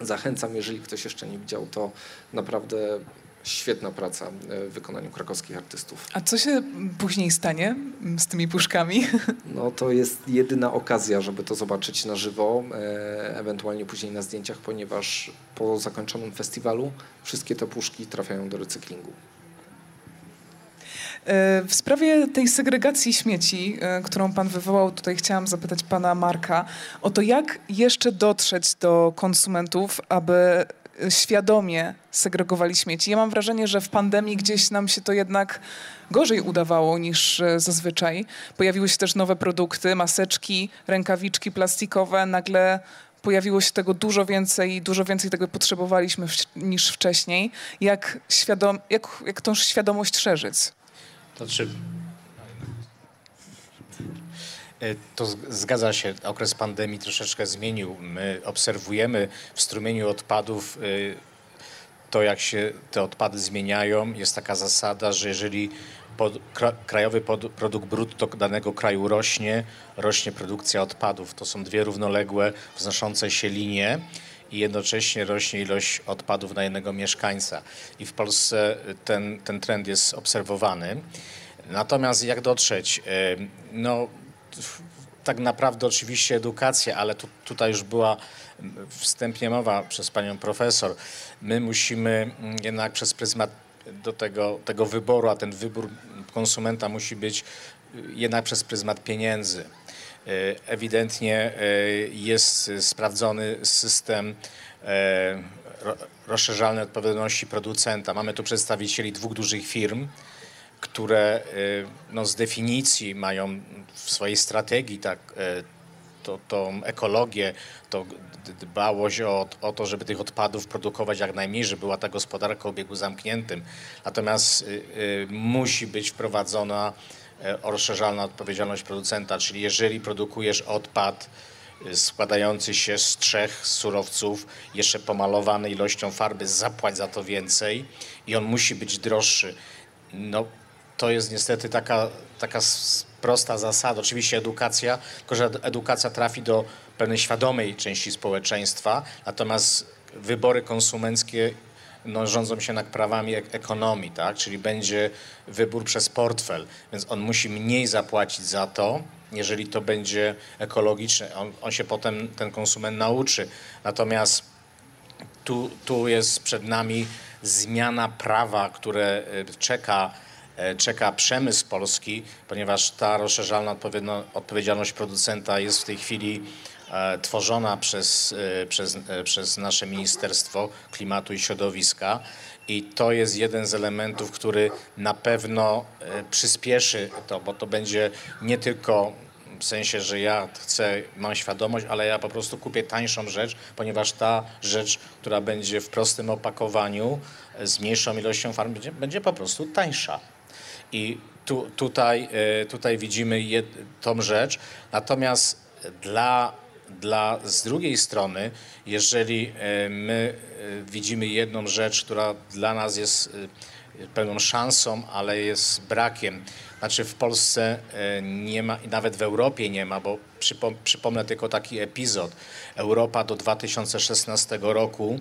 E: Zachęcam, jeżeli ktoś jeszcze nie widział, to naprawdę świetna praca w wykonaniu krakowskich artystów.
B: A co się później stanie mm, z tymi puszkami?
E: No to jest jedyna okazja, żeby to zobaczyć na żywo, e, ewentualnie później na zdjęciach, ponieważ po zakończonym festiwalu wszystkie te puszki trafiają do recyklingu.
B: E, W sprawie tej segregacji śmieci, e, którą pan wywołał, tutaj chciałam zapytać pana Marka o to, jak jeszcze dotrzeć do konsumentów, aby świadomie segregowali śmieci. Ja mam wrażenie, że w pandemii gdzieś nam się to jednak gorzej udawało niż e, zazwyczaj. Pojawiły się też nowe produkty, maseczki, rękawiczki plastikowe. Nagle pojawiło się tego dużo więcej i dużo więcej tego potrzebowaliśmy niż wcześniej. Jak, świadom, jak, jak tą świadomość szerzyć?
F: To czy... E, To zgadza się, okres pandemii troszeczkę zmienił. My obserwujemy w strumieniu odpadów y, to, jak się te odpady zmieniają. Jest taka zasada, że jeżeli pod, kra, krajowy pod, produkt brutto danego kraju rośnie, rośnie produkcja odpadów. To są dwie równoległe, wznoszące się linie i jednocześnie rośnie ilość odpadów na jednego mieszkańca. I w Polsce ten, ten trend jest obserwowany. Natomiast jak dotrzeć? No, tak naprawdę oczywiście edukacja, ale tu, tutaj już była wstępnie mowa przez panią profesor. My musimy mm, jednak przez pryzmat do tego, tego wyboru, a ten wybór konsumenta musi być jednak przez pryzmat pieniędzy. Ewidentnie jest sprawdzony system ro- rozszerzalnej odpowiedzialności producenta. Mamy tu przedstawicieli dwóch dużych firm, które y, no, z definicji mają w swojej strategii tak, y, to, tą ekologię, to dbałość o, o to, żeby tych odpadów produkować jak najmniej, żeby była ta gospodarka o obiegu zamkniętym. Natomiast y, y, musi być wprowadzona y, rozszerzalna odpowiedzialność producenta, czyli jeżeli produkujesz odpad, y, składający się z trzech surowców, jeszcze pomalowany ilością farby, zapłać za to więcej i on musi być droższy. No, to jest niestety taka, taka prosta zasada. Oczywiście edukacja, tylko że ed- edukacja trafi do pewnej świadomej części społeczeństwa, natomiast wybory konsumenckie no, rządzą się nad prawami ek- ekonomii, tak? czyli będzie wybór przez portfel, więc on musi mniej zapłacić za to, jeżeli to będzie ekologiczne. On, on się potem, ten konsument nauczy. Natomiast tu, tu jest przed nami zmiana prawa, które y, czeka, czeka przemysł polski, ponieważ ta rozszerzalna odpowiedzialność producenta jest w tej chwili e, tworzona przez, e, przez, e, przez nasze Ministerstwo Klimatu i Środowiska. I to jest jeden z elementów, który na pewno e, przyspieszy to, bo to będzie nie tylko w sensie, że ja chcę, mam świadomość, ale ja po prostu kupię tańszą rzecz, ponieważ ta rzecz, która będzie w prostym opakowaniu e, z mniejszą ilością farm, będzie, będzie po prostu tańsza. I tu, tutaj, e, tutaj widzimy jed, tą rzecz. Natomiast dla, dla, z drugiej strony, jeżeli e, my e, widzimy jedną rzecz, która dla nas jest pewną szansą, ale jest brakiem. Znaczy w Polsce nie ma nawet w Europie nie ma, bo przypom- przypomnę tylko taki epizod. Europa do 2016 roku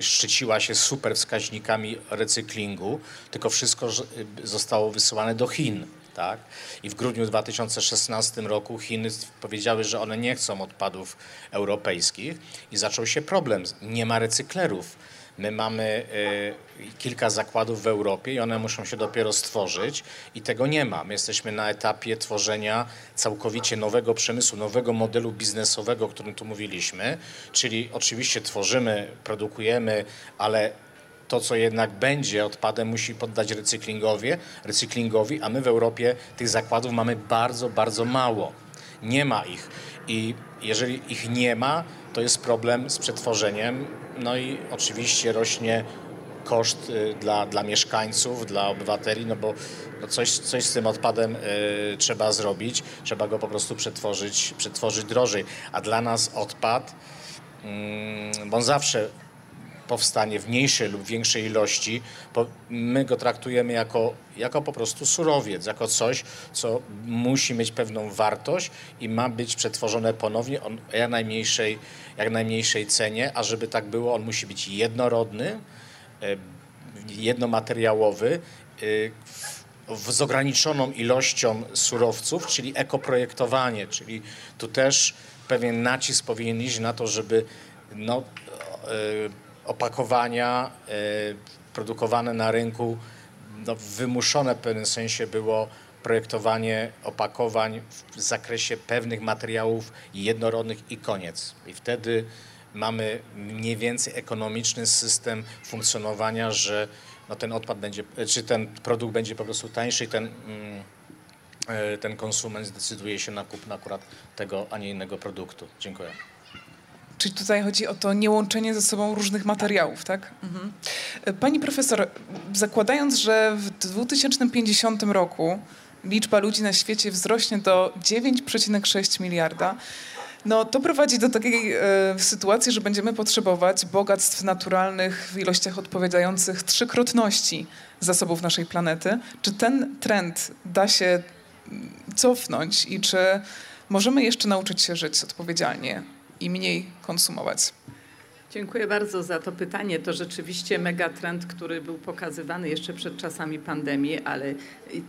F: szczyciła się super wskaźnikami recyklingu, tylko wszystko ż- zostało wysyłane do Chin. Tak? I w grudniu 2016 roku Chiny powiedziały, że one nie chcą odpadów europejskich i zaczął się problem. Nie ma recyklerów. My mamy e, kilka zakładów w Europie i one muszą się dopiero stworzyć i tego nie ma. My jesteśmy na etapie tworzenia całkowicie nowego przemysłu, nowego modelu biznesowego, o którym tu mówiliśmy, czyli oczywiście tworzymy, produkujemy, ale to, co jednak będzie odpadem, musi poddać recyklingowi, recyklingowi, a my w Europie tych zakładów mamy bardzo, bardzo mało. Nie ma ich. I jeżeli ich nie ma, to jest problem z przetworzeniem. No i oczywiście rośnie koszt y, dla, dla mieszkańców, dla obywateli, no bo no coś, coś z tym odpadem y, trzeba zrobić, trzeba go po prostu przetworzyć, przetworzyć drożej. A dla nas odpad, mm, bo on zawsze powstanie w mniejszej lub większej ilości, my go traktujemy jako, jako po prostu surowiec, jako coś, co musi mieć pewną wartość i ma być przetworzone ponownie o jak najmniejszej, jak najmniejszej cenie, a żeby tak było, on musi być jednorodny, e, jednomateriałowy, e, z ograniczoną ilością surowców, czyli ekoprojektowanie, czyli tu też pewien nacisk powinien iść na to, żeby no, e, opakowania e, produkowane na rynku no, wymuszone w pewnym sensie było projektowanie opakowań w zakresie pewnych materiałów jednorodnych i koniec. I wtedy mamy mniej więcej ekonomiczny system funkcjonowania, że no, ten odpad będzie, czy ten produkt będzie po prostu tańszy i ten, mm, e, ten konsument zdecyduje się na kupno akurat tego, a nie innego produktu. Dziękuję.
B: Czyli tutaj chodzi o to niełączenie ze sobą różnych materiałów, tak? Mhm. Pani profesor, zakładając, że w 2050 roku liczba ludzi na świecie wzrośnie do 9,6 miliarda, no to prowadzi do takiej e, sytuacji, że będziemy potrzebować bogactw naturalnych w ilościach odpowiadających trzykrotności zasobów naszej planety. Czy ten trend da się mm, cofnąć i czy możemy jeszcze nauczyć się żyć odpowiedzialnie i mniej konsumować?
C: Dziękuję bardzo za to pytanie. To rzeczywiście megatrend, który był pokazywany jeszcze przed czasami pandemii, ale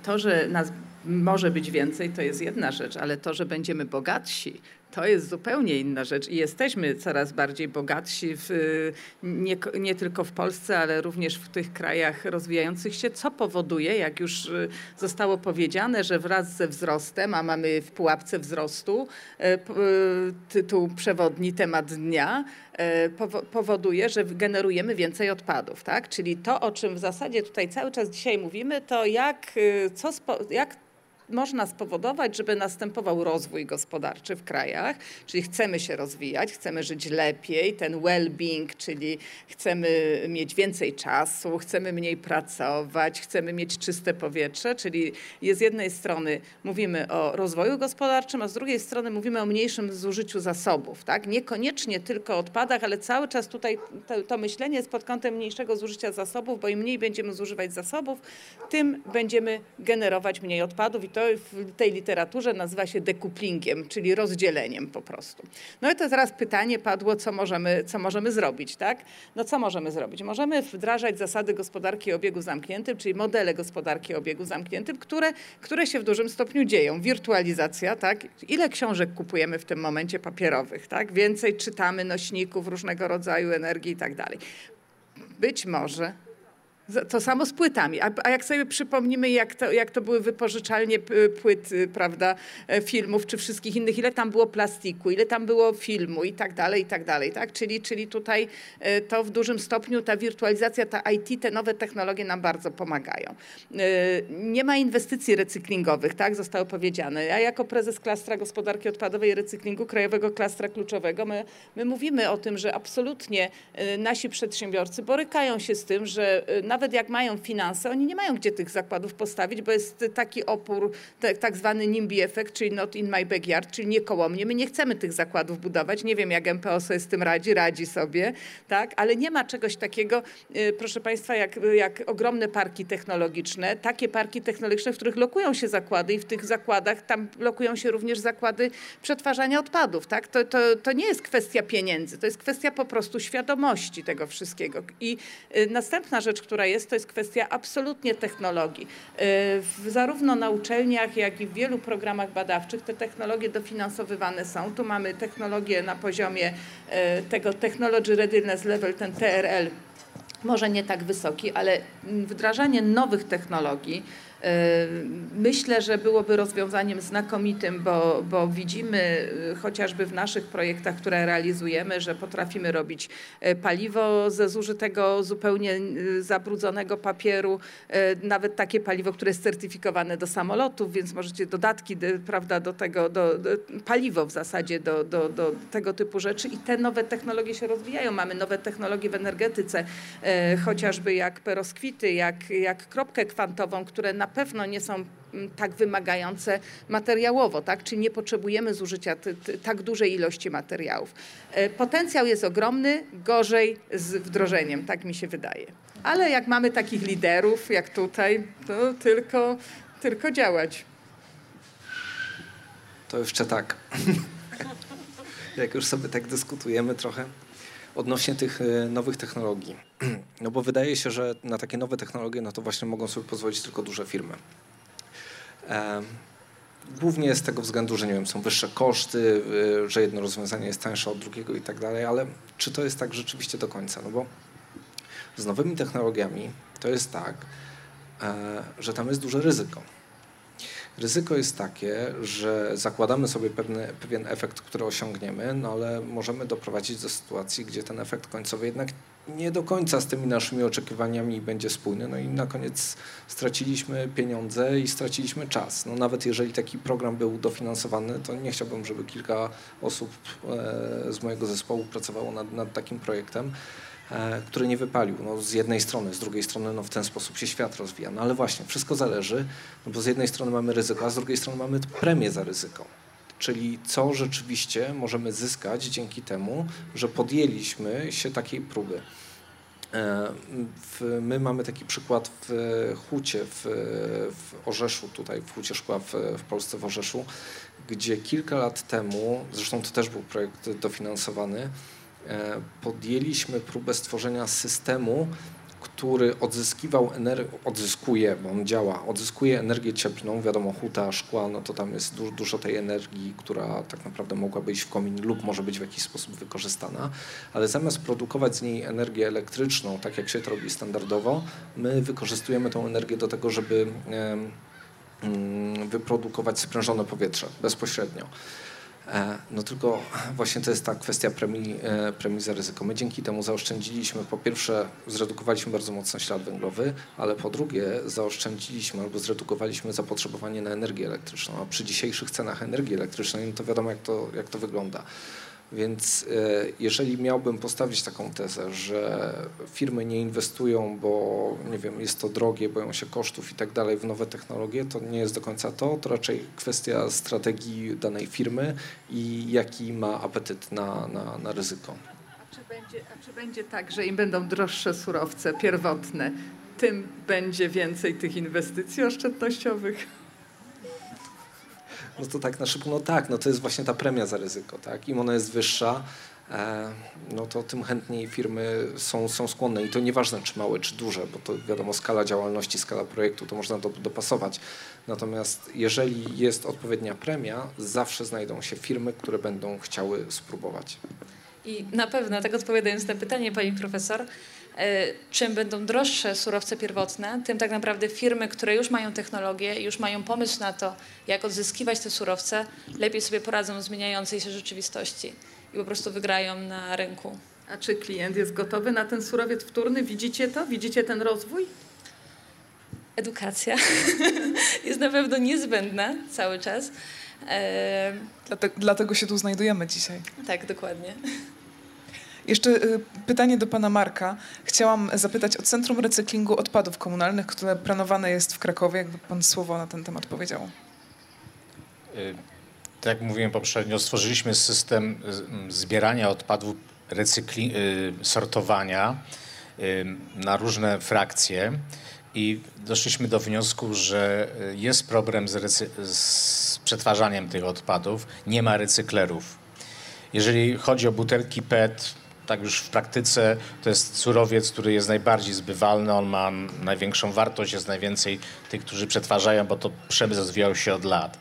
C: to, że nas może być więcej, to jest jedna rzecz, ale to, że będziemy bogatsi, To jest zupełnie inna rzecz i jesteśmy coraz bardziej bogatsi, w, nie, nie, tylko w Polsce, ale również w tych krajach rozwijających się, co powoduje, jak już y, zostało powiedziane, że wraz ze wzrostem, a mamy w pułapce wzrostu y, tytuł przewodni temat dnia, powoduje, że generujemy więcej odpadów. Tak? Czyli to, o czym w zasadzie tutaj cały czas dzisiaj mówimy, to jak, y, co, jak można spowodować, żeby następował rozwój gospodarczy w krajach, czyli chcemy się rozwijać, chcemy żyć lepiej, ten well-being, czyli chcemy mieć więcej czasu, chcemy mniej pracować, chcemy mieć czyste powietrze, czyli z jednej strony mówimy o rozwoju gospodarczym, a z drugiej strony mówimy o mniejszym zużyciu zasobów. Tak? Niekoniecznie tylko odpadach, ale cały czas tutaj to, to myślenie jest pod kątem mniejszego zużycia zasobów, bo im mniej będziemy zużywać zasobów, tym będziemy generować mniej odpadów i to w tej literaturze nazywa się dekuplingiem, czyli rozdzieleniem po prostu. No i to teraz pytanie padło, co możemy, co możemy zrobić, tak? No co możemy zrobić? Możemy wdrażać zasady gospodarki obiegu zamkniętym, czyli modele gospodarki obiegu zamkniętym, które, które się w dużym stopniu dzieją. Wirtualizacja, tak? Ile książek kupujemy w tym momencie papierowych, tak? Więcej czytamy nośników różnego rodzaju energii i tak dalej. Być może to samo z płytami. A, a, jak sobie przypomnimy, jak to, jak to były wypożyczalnie płyt, y, prawda, e, filmów czy wszystkich innych, ile tam było plastiku, ile tam było filmu i tak dalej, i tak dalej. Tak? Czyli, czyli tutaj e, to w dużym stopniu ta wirtualizacja, ta IT, te nowe technologie nam bardzo pomagają. E, nie ma inwestycji recyklingowych, tak, zostało powiedziane. Ja jako prezes klastra gospodarki odpadowej i recyklingu, krajowego klastra kluczowego, my, my mówimy o tym, że absolutnie nasi przedsiębiorcy borykają się z tym, że nawet jak mają finanse, oni nie mają gdzie tych zakładów postawić, bo jest taki opór, tak zwany NIMBY efekt, czyli not in my backyard, czyli nie koło mnie. My nie chcemy tych zakładów budować. Nie wiem, jak MPO sobie z tym radzi, radzi sobie, tak? ale nie ma czegoś takiego, y, proszę Państwa, jak, jak ogromne parki technologiczne, takie parki technologiczne, w których lokują się zakłady i w tych zakładach tam lokują się również zakłady przetwarzania odpadów. Tak? To, to, to nie jest kwestia pieniędzy, to jest kwestia po prostu świadomości tego wszystkiego. I y, następna rzecz, która jest, to jest kwestia absolutnie technologii. Y, zarówno na uczelniach, jak i w wielu programach badawczych te technologie dofinansowywane są. Tu mamy technologię na poziomie y, tego Technology Readiness Level, ten TRL, może nie tak wysoki, ale wdrażanie nowych technologii, Myślę, że byłoby rozwiązaniem znakomitym, bo, bo widzimy y, chociażby w naszych projektach, które realizujemy, że potrafimy robić y, paliwo ze zużytego, zupełnie zabrudzonego papieru, nawet takie paliwo, które jest certyfikowane do samolotów, więc możecie dodatki prawda, do tego, do, do paliwo w zasadzie do, do, do tego typu rzeczy i te nowe technologie się rozwijają. Mamy nowe technologie w energetyce, chociażby jak peroskwity, jak, jak kropkę kwantową, które na pewno nie są mm, tak wymagające materiałowo, tak? czyli nie potrzebujemy zużycia tak dużej ilości materiałów. E, potencjał jest ogromny, gorzej z wdrożeniem, tak mi się wydaje. Ale jak mamy takich liderów jak tutaj, to tylko, tylko działać.
E: To jeszcze tak. jak już sobie tak dyskutujemy trochę odnośnie tych e, nowych technologii. No bo wydaje się, że na takie nowe technologie, no to właśnie mogą sobie pozwolić tylko duże firmy. Głównie z tego względu, że nie wiem, są wyższe koszty, e, że jedno rozwiązanie jest tańsze od drugiego i tak dalej, ale czy to jest tak rzeczywiście do końca? No bo z nowymi technologiami to jest tak, e, że tam jest duże ryzyko. Ryzyko jest takie, że zakładamy sobie pewny, pewien efekt, który osiągniemy, no ale możemy doprowadzić do sytuacji, gdzie ten efekt końcowy jednak nie do końca z tymi naszymi oczekiwaniami będzie spójny. No i na koniec straciliśmy pieniądze i straciliśmy czas. No nawet jeżeli taki program był dofinansowany, to nie chciałbym, żeby kilka osób e, z mojego zespołu pracowało nad, nad takim projektem. E, który nie wypalił. No, z jednej strony, z drugiej strony no, w ten sposób się świat rozwija. No ale właśnie, wszystko zależy, no, bo z jednej strony mamy ryzyko, a z drugiej strony mamy premię za ryzyko. Czyli co rzeczywiście możemy zyskać dzięki temu, że podjęliśmy się takiej próby. E, my mamy taki przykład w Hucie, w, w Orzeszu, tutaj w Hucie Szkła w, w Polsce, w Orzeszu, gdzie kilka lat temu, zresztą to też był projekt dofinansowany, podjęliśmy próbę stworzenia systemu który odzyskiwał ener- odzyskuje, bo on działa, odzyskuje energię cieplną, wiadomo, huta, szkła, no to tam jest du- dużo tej energii, która tak naprawdę mogłaby iść w komin lub może być w jakiś sposób wykorzystana, ale zamiast produkować z niej energię elektryczną, tak jak się to robi standardowo, my wykorzystujemy tą energię do tego, żeby mm, wyprodukować sprężone powietrze bezpośrednio. E, No tylko właśnie to jest ta kwestia premii, e, premii za ryzyko. My dzięki temu zaoszczędziliśmy, po pierwsze zredukowaliśmy bardzo mocno ślad węglowy, ale po drugie zaoszczędziliśmy albo zredukowaliśmy zapotrzebowanie na energię elektryczną. A przy dzisiejszych cenach energii elektrycznej, no to wiadomo jak to, jak to wygląda. Więc e, jeżeli miałbym postawić taką tezę, że firmy nie inwestują, bo nie wiem, jest to drogie, boją się kosztów i tak dalej w nowe technologie, to nie jest do końca to, to raczej kwestia strategii danej firmy i jaki ma apetyt na, na, na ryzyko.
C: A czy, będzie, a czy będzie tak, że im będą droższe surowce pierwotne, tym będzie więcej tych inwestycji oszczędnościowych?
E: No to tak na szybko, no tak, no to jest właśnie ta premia za ryzyko, tak? Im ona jest wyższa, e, no to tym chętniej firmy są, są skłonne i to nieważne czy małe, czy duże, bo to wiadomo skala działalności, skala projektu, to można do, dopasować. Natomiast jeżeli jest odpowiednia premia, zawsze znajdą się firmy, które będą chciały spróbować.
D: I na pewno, tak odpowiadając na pytanie pani profesor, czym będą droższe surowce pierwotne, tym tak naprawdę firmy, które już mają technologię, już mają pomysł na to, jak odzyskiwać te surowce, lepiej sobie poradzą w zmieniającej się rzeczywistości i po prostu wygrają na rynku.
C: A czy klient jest gotowy na ten surowiec wtórny? Widzicie to? Widzicie ten rozwój?
D: Edukacja jest na pewno niezbędna cały czas. E,
B: Dlate, dlatego się tu znajdujemy dzisiaj.
D: tak, dokładnie.
B: Jeszcze y, pytanie do pana Marka. Chciałam zapytać o Centrum Recyklingu Odpadów Komunalnych, które planowane jest w Krakowie. Jakby pan słowo na ten temat powiedział.
F: Y, Tak jak mówiłem poprzednio, stworzyliśmy system y, zbierania odpadów, recykli, sortowania na różne frakcje i doszliśmy do wniosku, że jest problem z, recy- z przetwarzaniem tych odpadów, nie ma recyklerów. Jeżeli chodzi o butelki PET, tak już w praktyce to jest surowiec, który jest najbardziej zbywalny, on ma największą wartość, jest najwięcej tych, którzy przetwarzają, bo to przemysł rozwijał się od lat.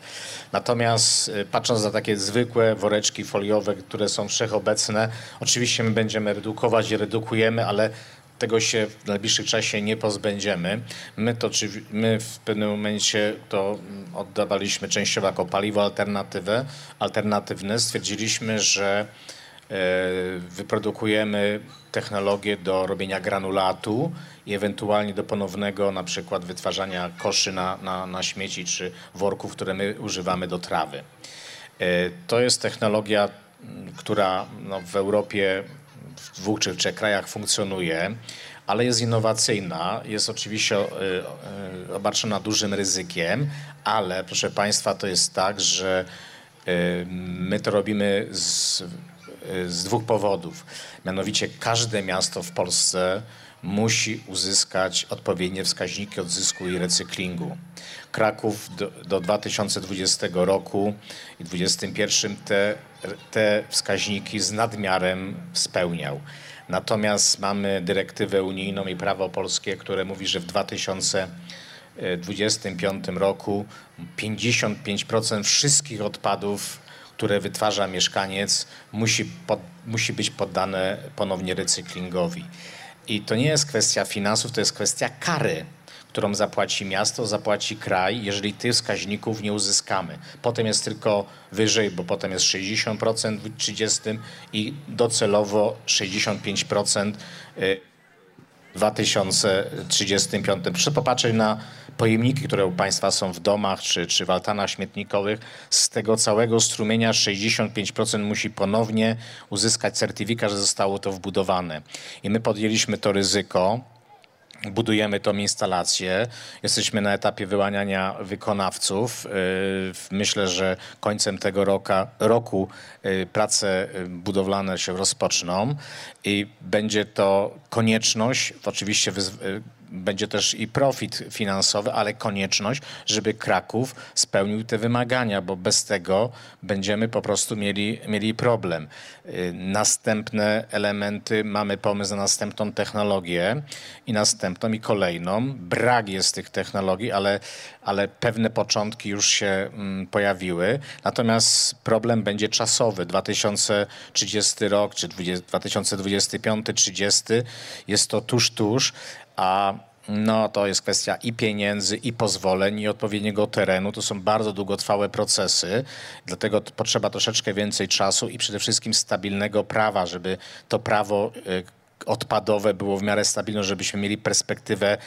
F: Natomiast y, patrząc na takie zwykłe woreczki foliowe, które są wszechobecne, oczywiście my będziemy redukować i redukujemy, ale tego się w najbliższym czasie nie pozbędziemy. My, to, czy, my w pewnym momencie to mm, oddawaliśmy częściowo jako paliwo alternatywę, alternatywne. Stwierdziliśmy, że wyprodukujemy technologię do robienia granulatu i ewentualnie do ponownego na przykład wytwarzania koszy na, na, na śmieci czy worków, które my używamy do trawy. E, To jest technologia, m, która no, w Europie w dwóch czy trzech krajach funkcjonuje, ale jest innowacyjna, jest oczywiście e, e, obarczona dużym ryzykiem, ale proszę Państwa, to jest tak, że e, my to robimy z, e, z dwóch powodów. Mianowicie każde miasto w Polsce musi uzyskać odpowiednie wskaźniki odzysku i recyklingu. Kraków do, do 2020 roku i 2021 te, te wskaźniki z nadmiarem spełniał. Natomiast mamy dyrektywę unijną i prawo polskie, które mówi, że w 2025 roku 55% wszystkich odpadów, które wytwarza mieszkaniec, musi, pod, musi być poddane ponownie recyklingowi. I to nie jest kwestia finansów, to jest kwestia kary, którą zapłaci miasto, zapłaci kraj, jeżeli tych wskaźników nie uzyskamy. Potem jest tylko wyżej, bo potem jest 60% w 30 i docelowo 65% y, w 2035. Proszę popatrzeć na pojemniki, które u Państwa są w domach czy, czy w altanach śmietnikowych. Z tego całego strumienia 65% musi ponownie uzyskać certyfikat, że zostało to wbudowane. I my podjęliśmy to ryzyko. Budujemy tą instalację. Jesteśmy na etapie wyłaniania wykonawców. Yy, Myślę, że końcem tego roka, roku yy, prace yy, budowlane się rozpoczną i będzie to konieczność, oczywiście będzie też i profit finansowy, ale konieczność, żeby Kraków spełnił te wymagania, bo bez tego będziemy po prostu mieli, mieli problem. Y, Następne elementy, mamy pomysł na następną technologię i następną i kolejną. Brak jest tych technologii, ale, ale pewne początki już się mm, pojawiły. Natomiast problem będzie czasowy. 2030 rok czy 2025-30 jest to tuż, tuż, a no to jest kwestia i pieniędzy, i pozwoleń, i odpowiedniego terenu. To są bardzo długotrwałe procesy, dlatego potrzeba troszeczkę więcej czasu i przede wszystkim stabilnego prawa, żeby to prawo y, odpadowe było w miarę stabilne, żebyśmy mieli perspektywę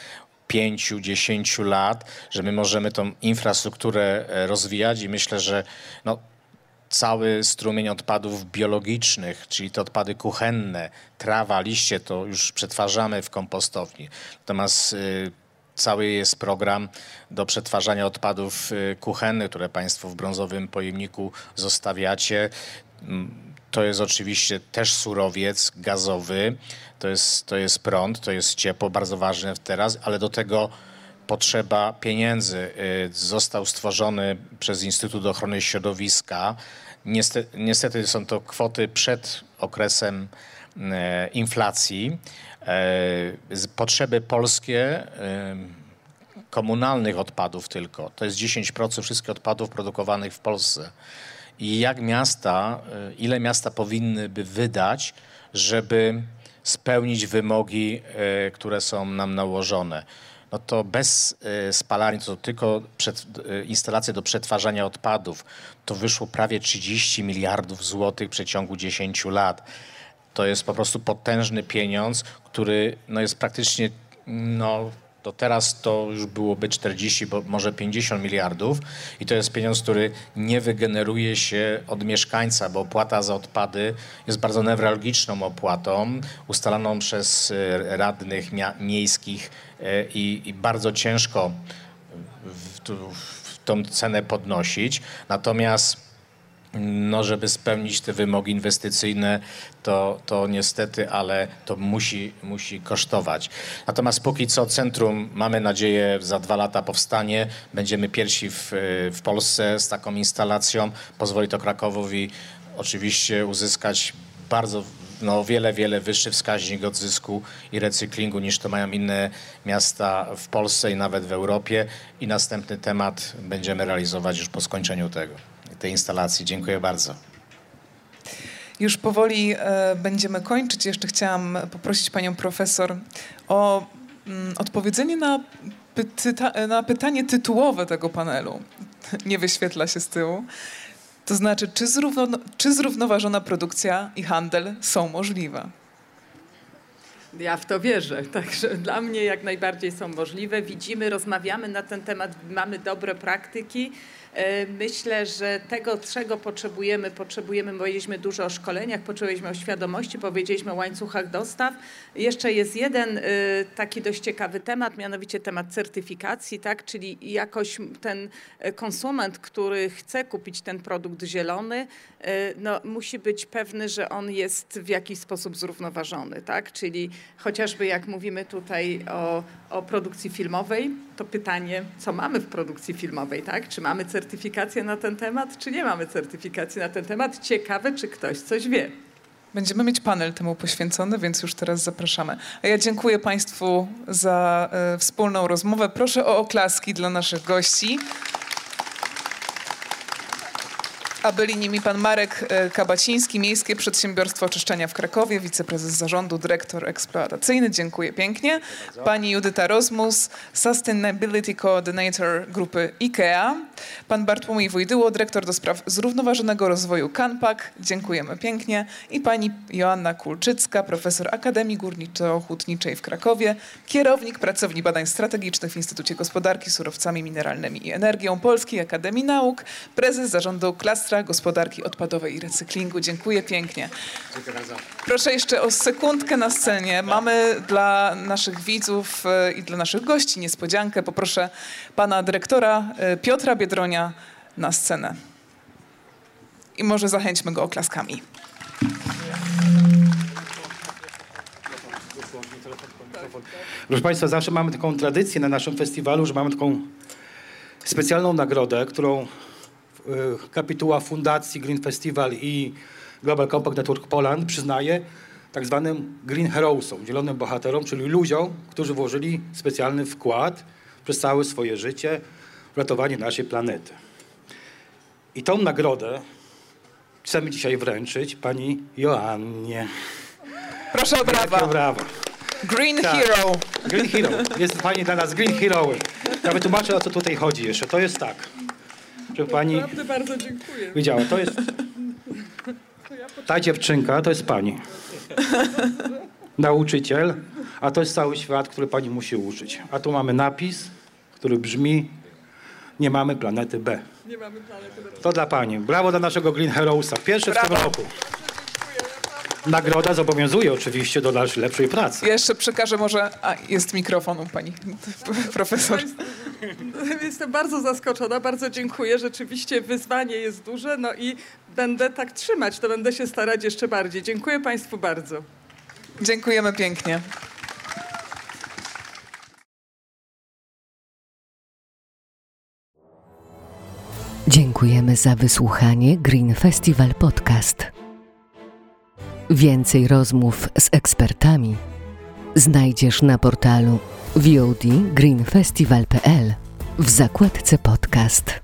F: pięciu, dziesięciu lat, że my możemy tą infrastrukturę e, rozwijać i myślę, że no, cały strumień odpadów biologicznych, czyli te odpady kuchenne, trawa, liście, to już przetwarzamy w kompostowni. Natomiast y, cały jest program do przetwarzania odpadów y, kuchennych, które Państwo w brązowym pojemniku zostawiacie. Mm, To jest oczywiście też surowiec gazowy, to jest, to jest prąd, to jest ciepło, bardzo ważne teraz, ale do tego potrzeba pieniędzy. Y, Został stworzony przez Instytut Ochrony Środowiska. Niestety, niestety są to kwoty przed okresem e, inflacji. E, Potrzeby polskie e, komunalnych odpadów tylko. To jest 10% wszystkich odpadów produkowanych w Polsce. I jak miasta, ile miasta powinny by wydać, żeby spełnić wymogi, które są nam nałożone? No to bez y, spalarni, to tylko przed, y, instalacje do przetwarzania odpadów, to wyszło prawie 30 miliardów złotych w przeciągu 10 lat. To jest po prostu potężny pieniądz, który no jest praktycznie, no to teraz to już byłoby 40, bo może 50 miliardów i to jest pieniądz, który nie wygeneruje się od mieszkańca, bo opłata za odpady jest bardzo newralgiczną opłatą, ustalaną przez e, radnych miejskich i, i bardzo ciężko w, w tą cenę podnosić. Natomiast no, żeby spełnić te wymogi inwestycyjne, to, to niestety, ale to musi, musi kosztować. Natomiast póki co centrum, mamy nadzieję, za dwa lata powstanie. Będziemy pierwsi w, w Polsce z taką instalacją. Pozwoli to Krakowowi oczywiście uzyskać bardzo no, o wiele, wiele wyższy wskaźnik odzysku i recyklingu niż to mają inne miasta w Polsce i nawet w Europie. I następny temat będziemy realizować już po skończeniu tego, tej instalacji. Dziękuję bardzo.
B: Już powoli e, będziemy kończyć. Jeszcze chciałam poprosić panią profesor o mm, odpowiedzenie na, pyta- na pytanie tytułowe tego panelu. Nie wyświetla się z tyłu. To znaczy, czy, zrówno- czy zrównoważona produkcja i handel są możliwe?
C: Ja w to wierzę, także dla mnie jak najbardziej są możliwe. Widzimy, rozmawiamy na ten temat, mamy dobre praktyki. E, Myślę, że tego, czego potrzebujemy, potrzebujemy, powiedzieliśmy dużo o szkoleniach, potrzebujemy o świadomości, powiedzieliśmy o łańcuchach dostaw. Jeszcze jest jeden e, taki dość ciekawy temat, mianowicie temat certyfikacji, tak? czyli jakoś ten e, konsument, który chce kupić ten produkt zielony, no, musi być pewny, że on jest w jakiś sposób zrównoważony, tak? Czyli chociażby jak mówimy tutaj o, o produkcji filmowej, to pytanie, co mamy w produkcji filmowej, tak? Czy mamy certyfikację na ten temat, czy nie mamy certyfikacji na ten temat? Ciekawe, czy ktoś coś wie.
B: Będziemy mieć panel temu poświęcony, więc już teraz zapraszamy. A ja dziękuję Państwu za e, wspólną rozmowę. Proszę o oklaski dla naszych gości. A byli nimi pan Marek e, Kabaciński, Miejskie Przedsiębiorstwo Oczyszczania w Krakowie, wiceprezes zarządu, dyrektor eksploatacyjny. Dziękuję pięknie. Pani Judyta Rozmus, Sustainability Coordinator grupy IKEA. Pan Bartłomiej Wojdyło, dyrektor do spraw zrównoważonego rozwoju Kanpak. Dziękujemy pięknie. I pani Joanna Kulczycka, profesor Akademii Górniczo-Hutniczej w Krakowie, kierownik pracowni badań strategicznych w Instytucie Gospodarki Surowcami Mineralnymi i Energią Polskiej Akademii Nauk, prezes zarządu klastra gospodarki odpadowej i recyklingu. Dziękuję pięknie. Proszę jeszcze o sekundkę na scenie. Mamy dla naszych widzów e, i dla naszych gości niespodziankę. Poproszę pana dyrektora e, Piotra Biedronia na scenę. I może zachęćmy go oklaskami.
G: Proszę Państwa, zawsze mamy taką tradycję na naszym festiwalu, że mamy taką specjalną nagrodę, którą kapituła Fundacji Green Festival i Global Compact Network Poland przyznaje tak zwanym Green Heroesom, zielonym bohaterom, czyli ludziom, którzy włożyli specjalny wkład przez całe swoje życie w ratowanie naszej planety. I tą nagrodę chcemy dzisiaj wręczyć pani Joannie.
B: Proszę o brawa.
G: brawo.
B: Green
G: Tak.
B: Hero.
G: Green Hero. Jest pani dla nas Green Hero. Ja wytłumaczę, o co tutaj chodzi jeszcze. To jest tak, że pani
C: Naprawdę bardzo dziękuję.
G: widziała, to jest... Ta dziewczynka to jest pani. Nauczyciel, a to jest cały świat, który pani musi uczyć. A tu mamy napis, który brzmi nie mamy planety B.
C: Nie mamy planety B.
G: To dla pani. Brawo dla naszego Green Heroesa. Pierwszy w tym
B: Brawo.
G: roku. Nagroda zobowiązuje oczywiście do dalszej, lepszej pracy.
B: Jeszcze przekażę może... A, jest mikrofon u pani profesor.
C: Jestem bardzo zaskoczona, bardzo dziękuję. Rzeczywiście wyzwanie jest duże, no i będę tak trzymać, to będę się starać jeszcze bardziej. Dziękuję Państwu bardzo.
B: Dziękujemy pięknie.
A: Dziękujemy za wysłuchanie Green Festival Podcast. Więcej rozmów z ekspertami znajdziesz na portalu VOD w zakładce podcast.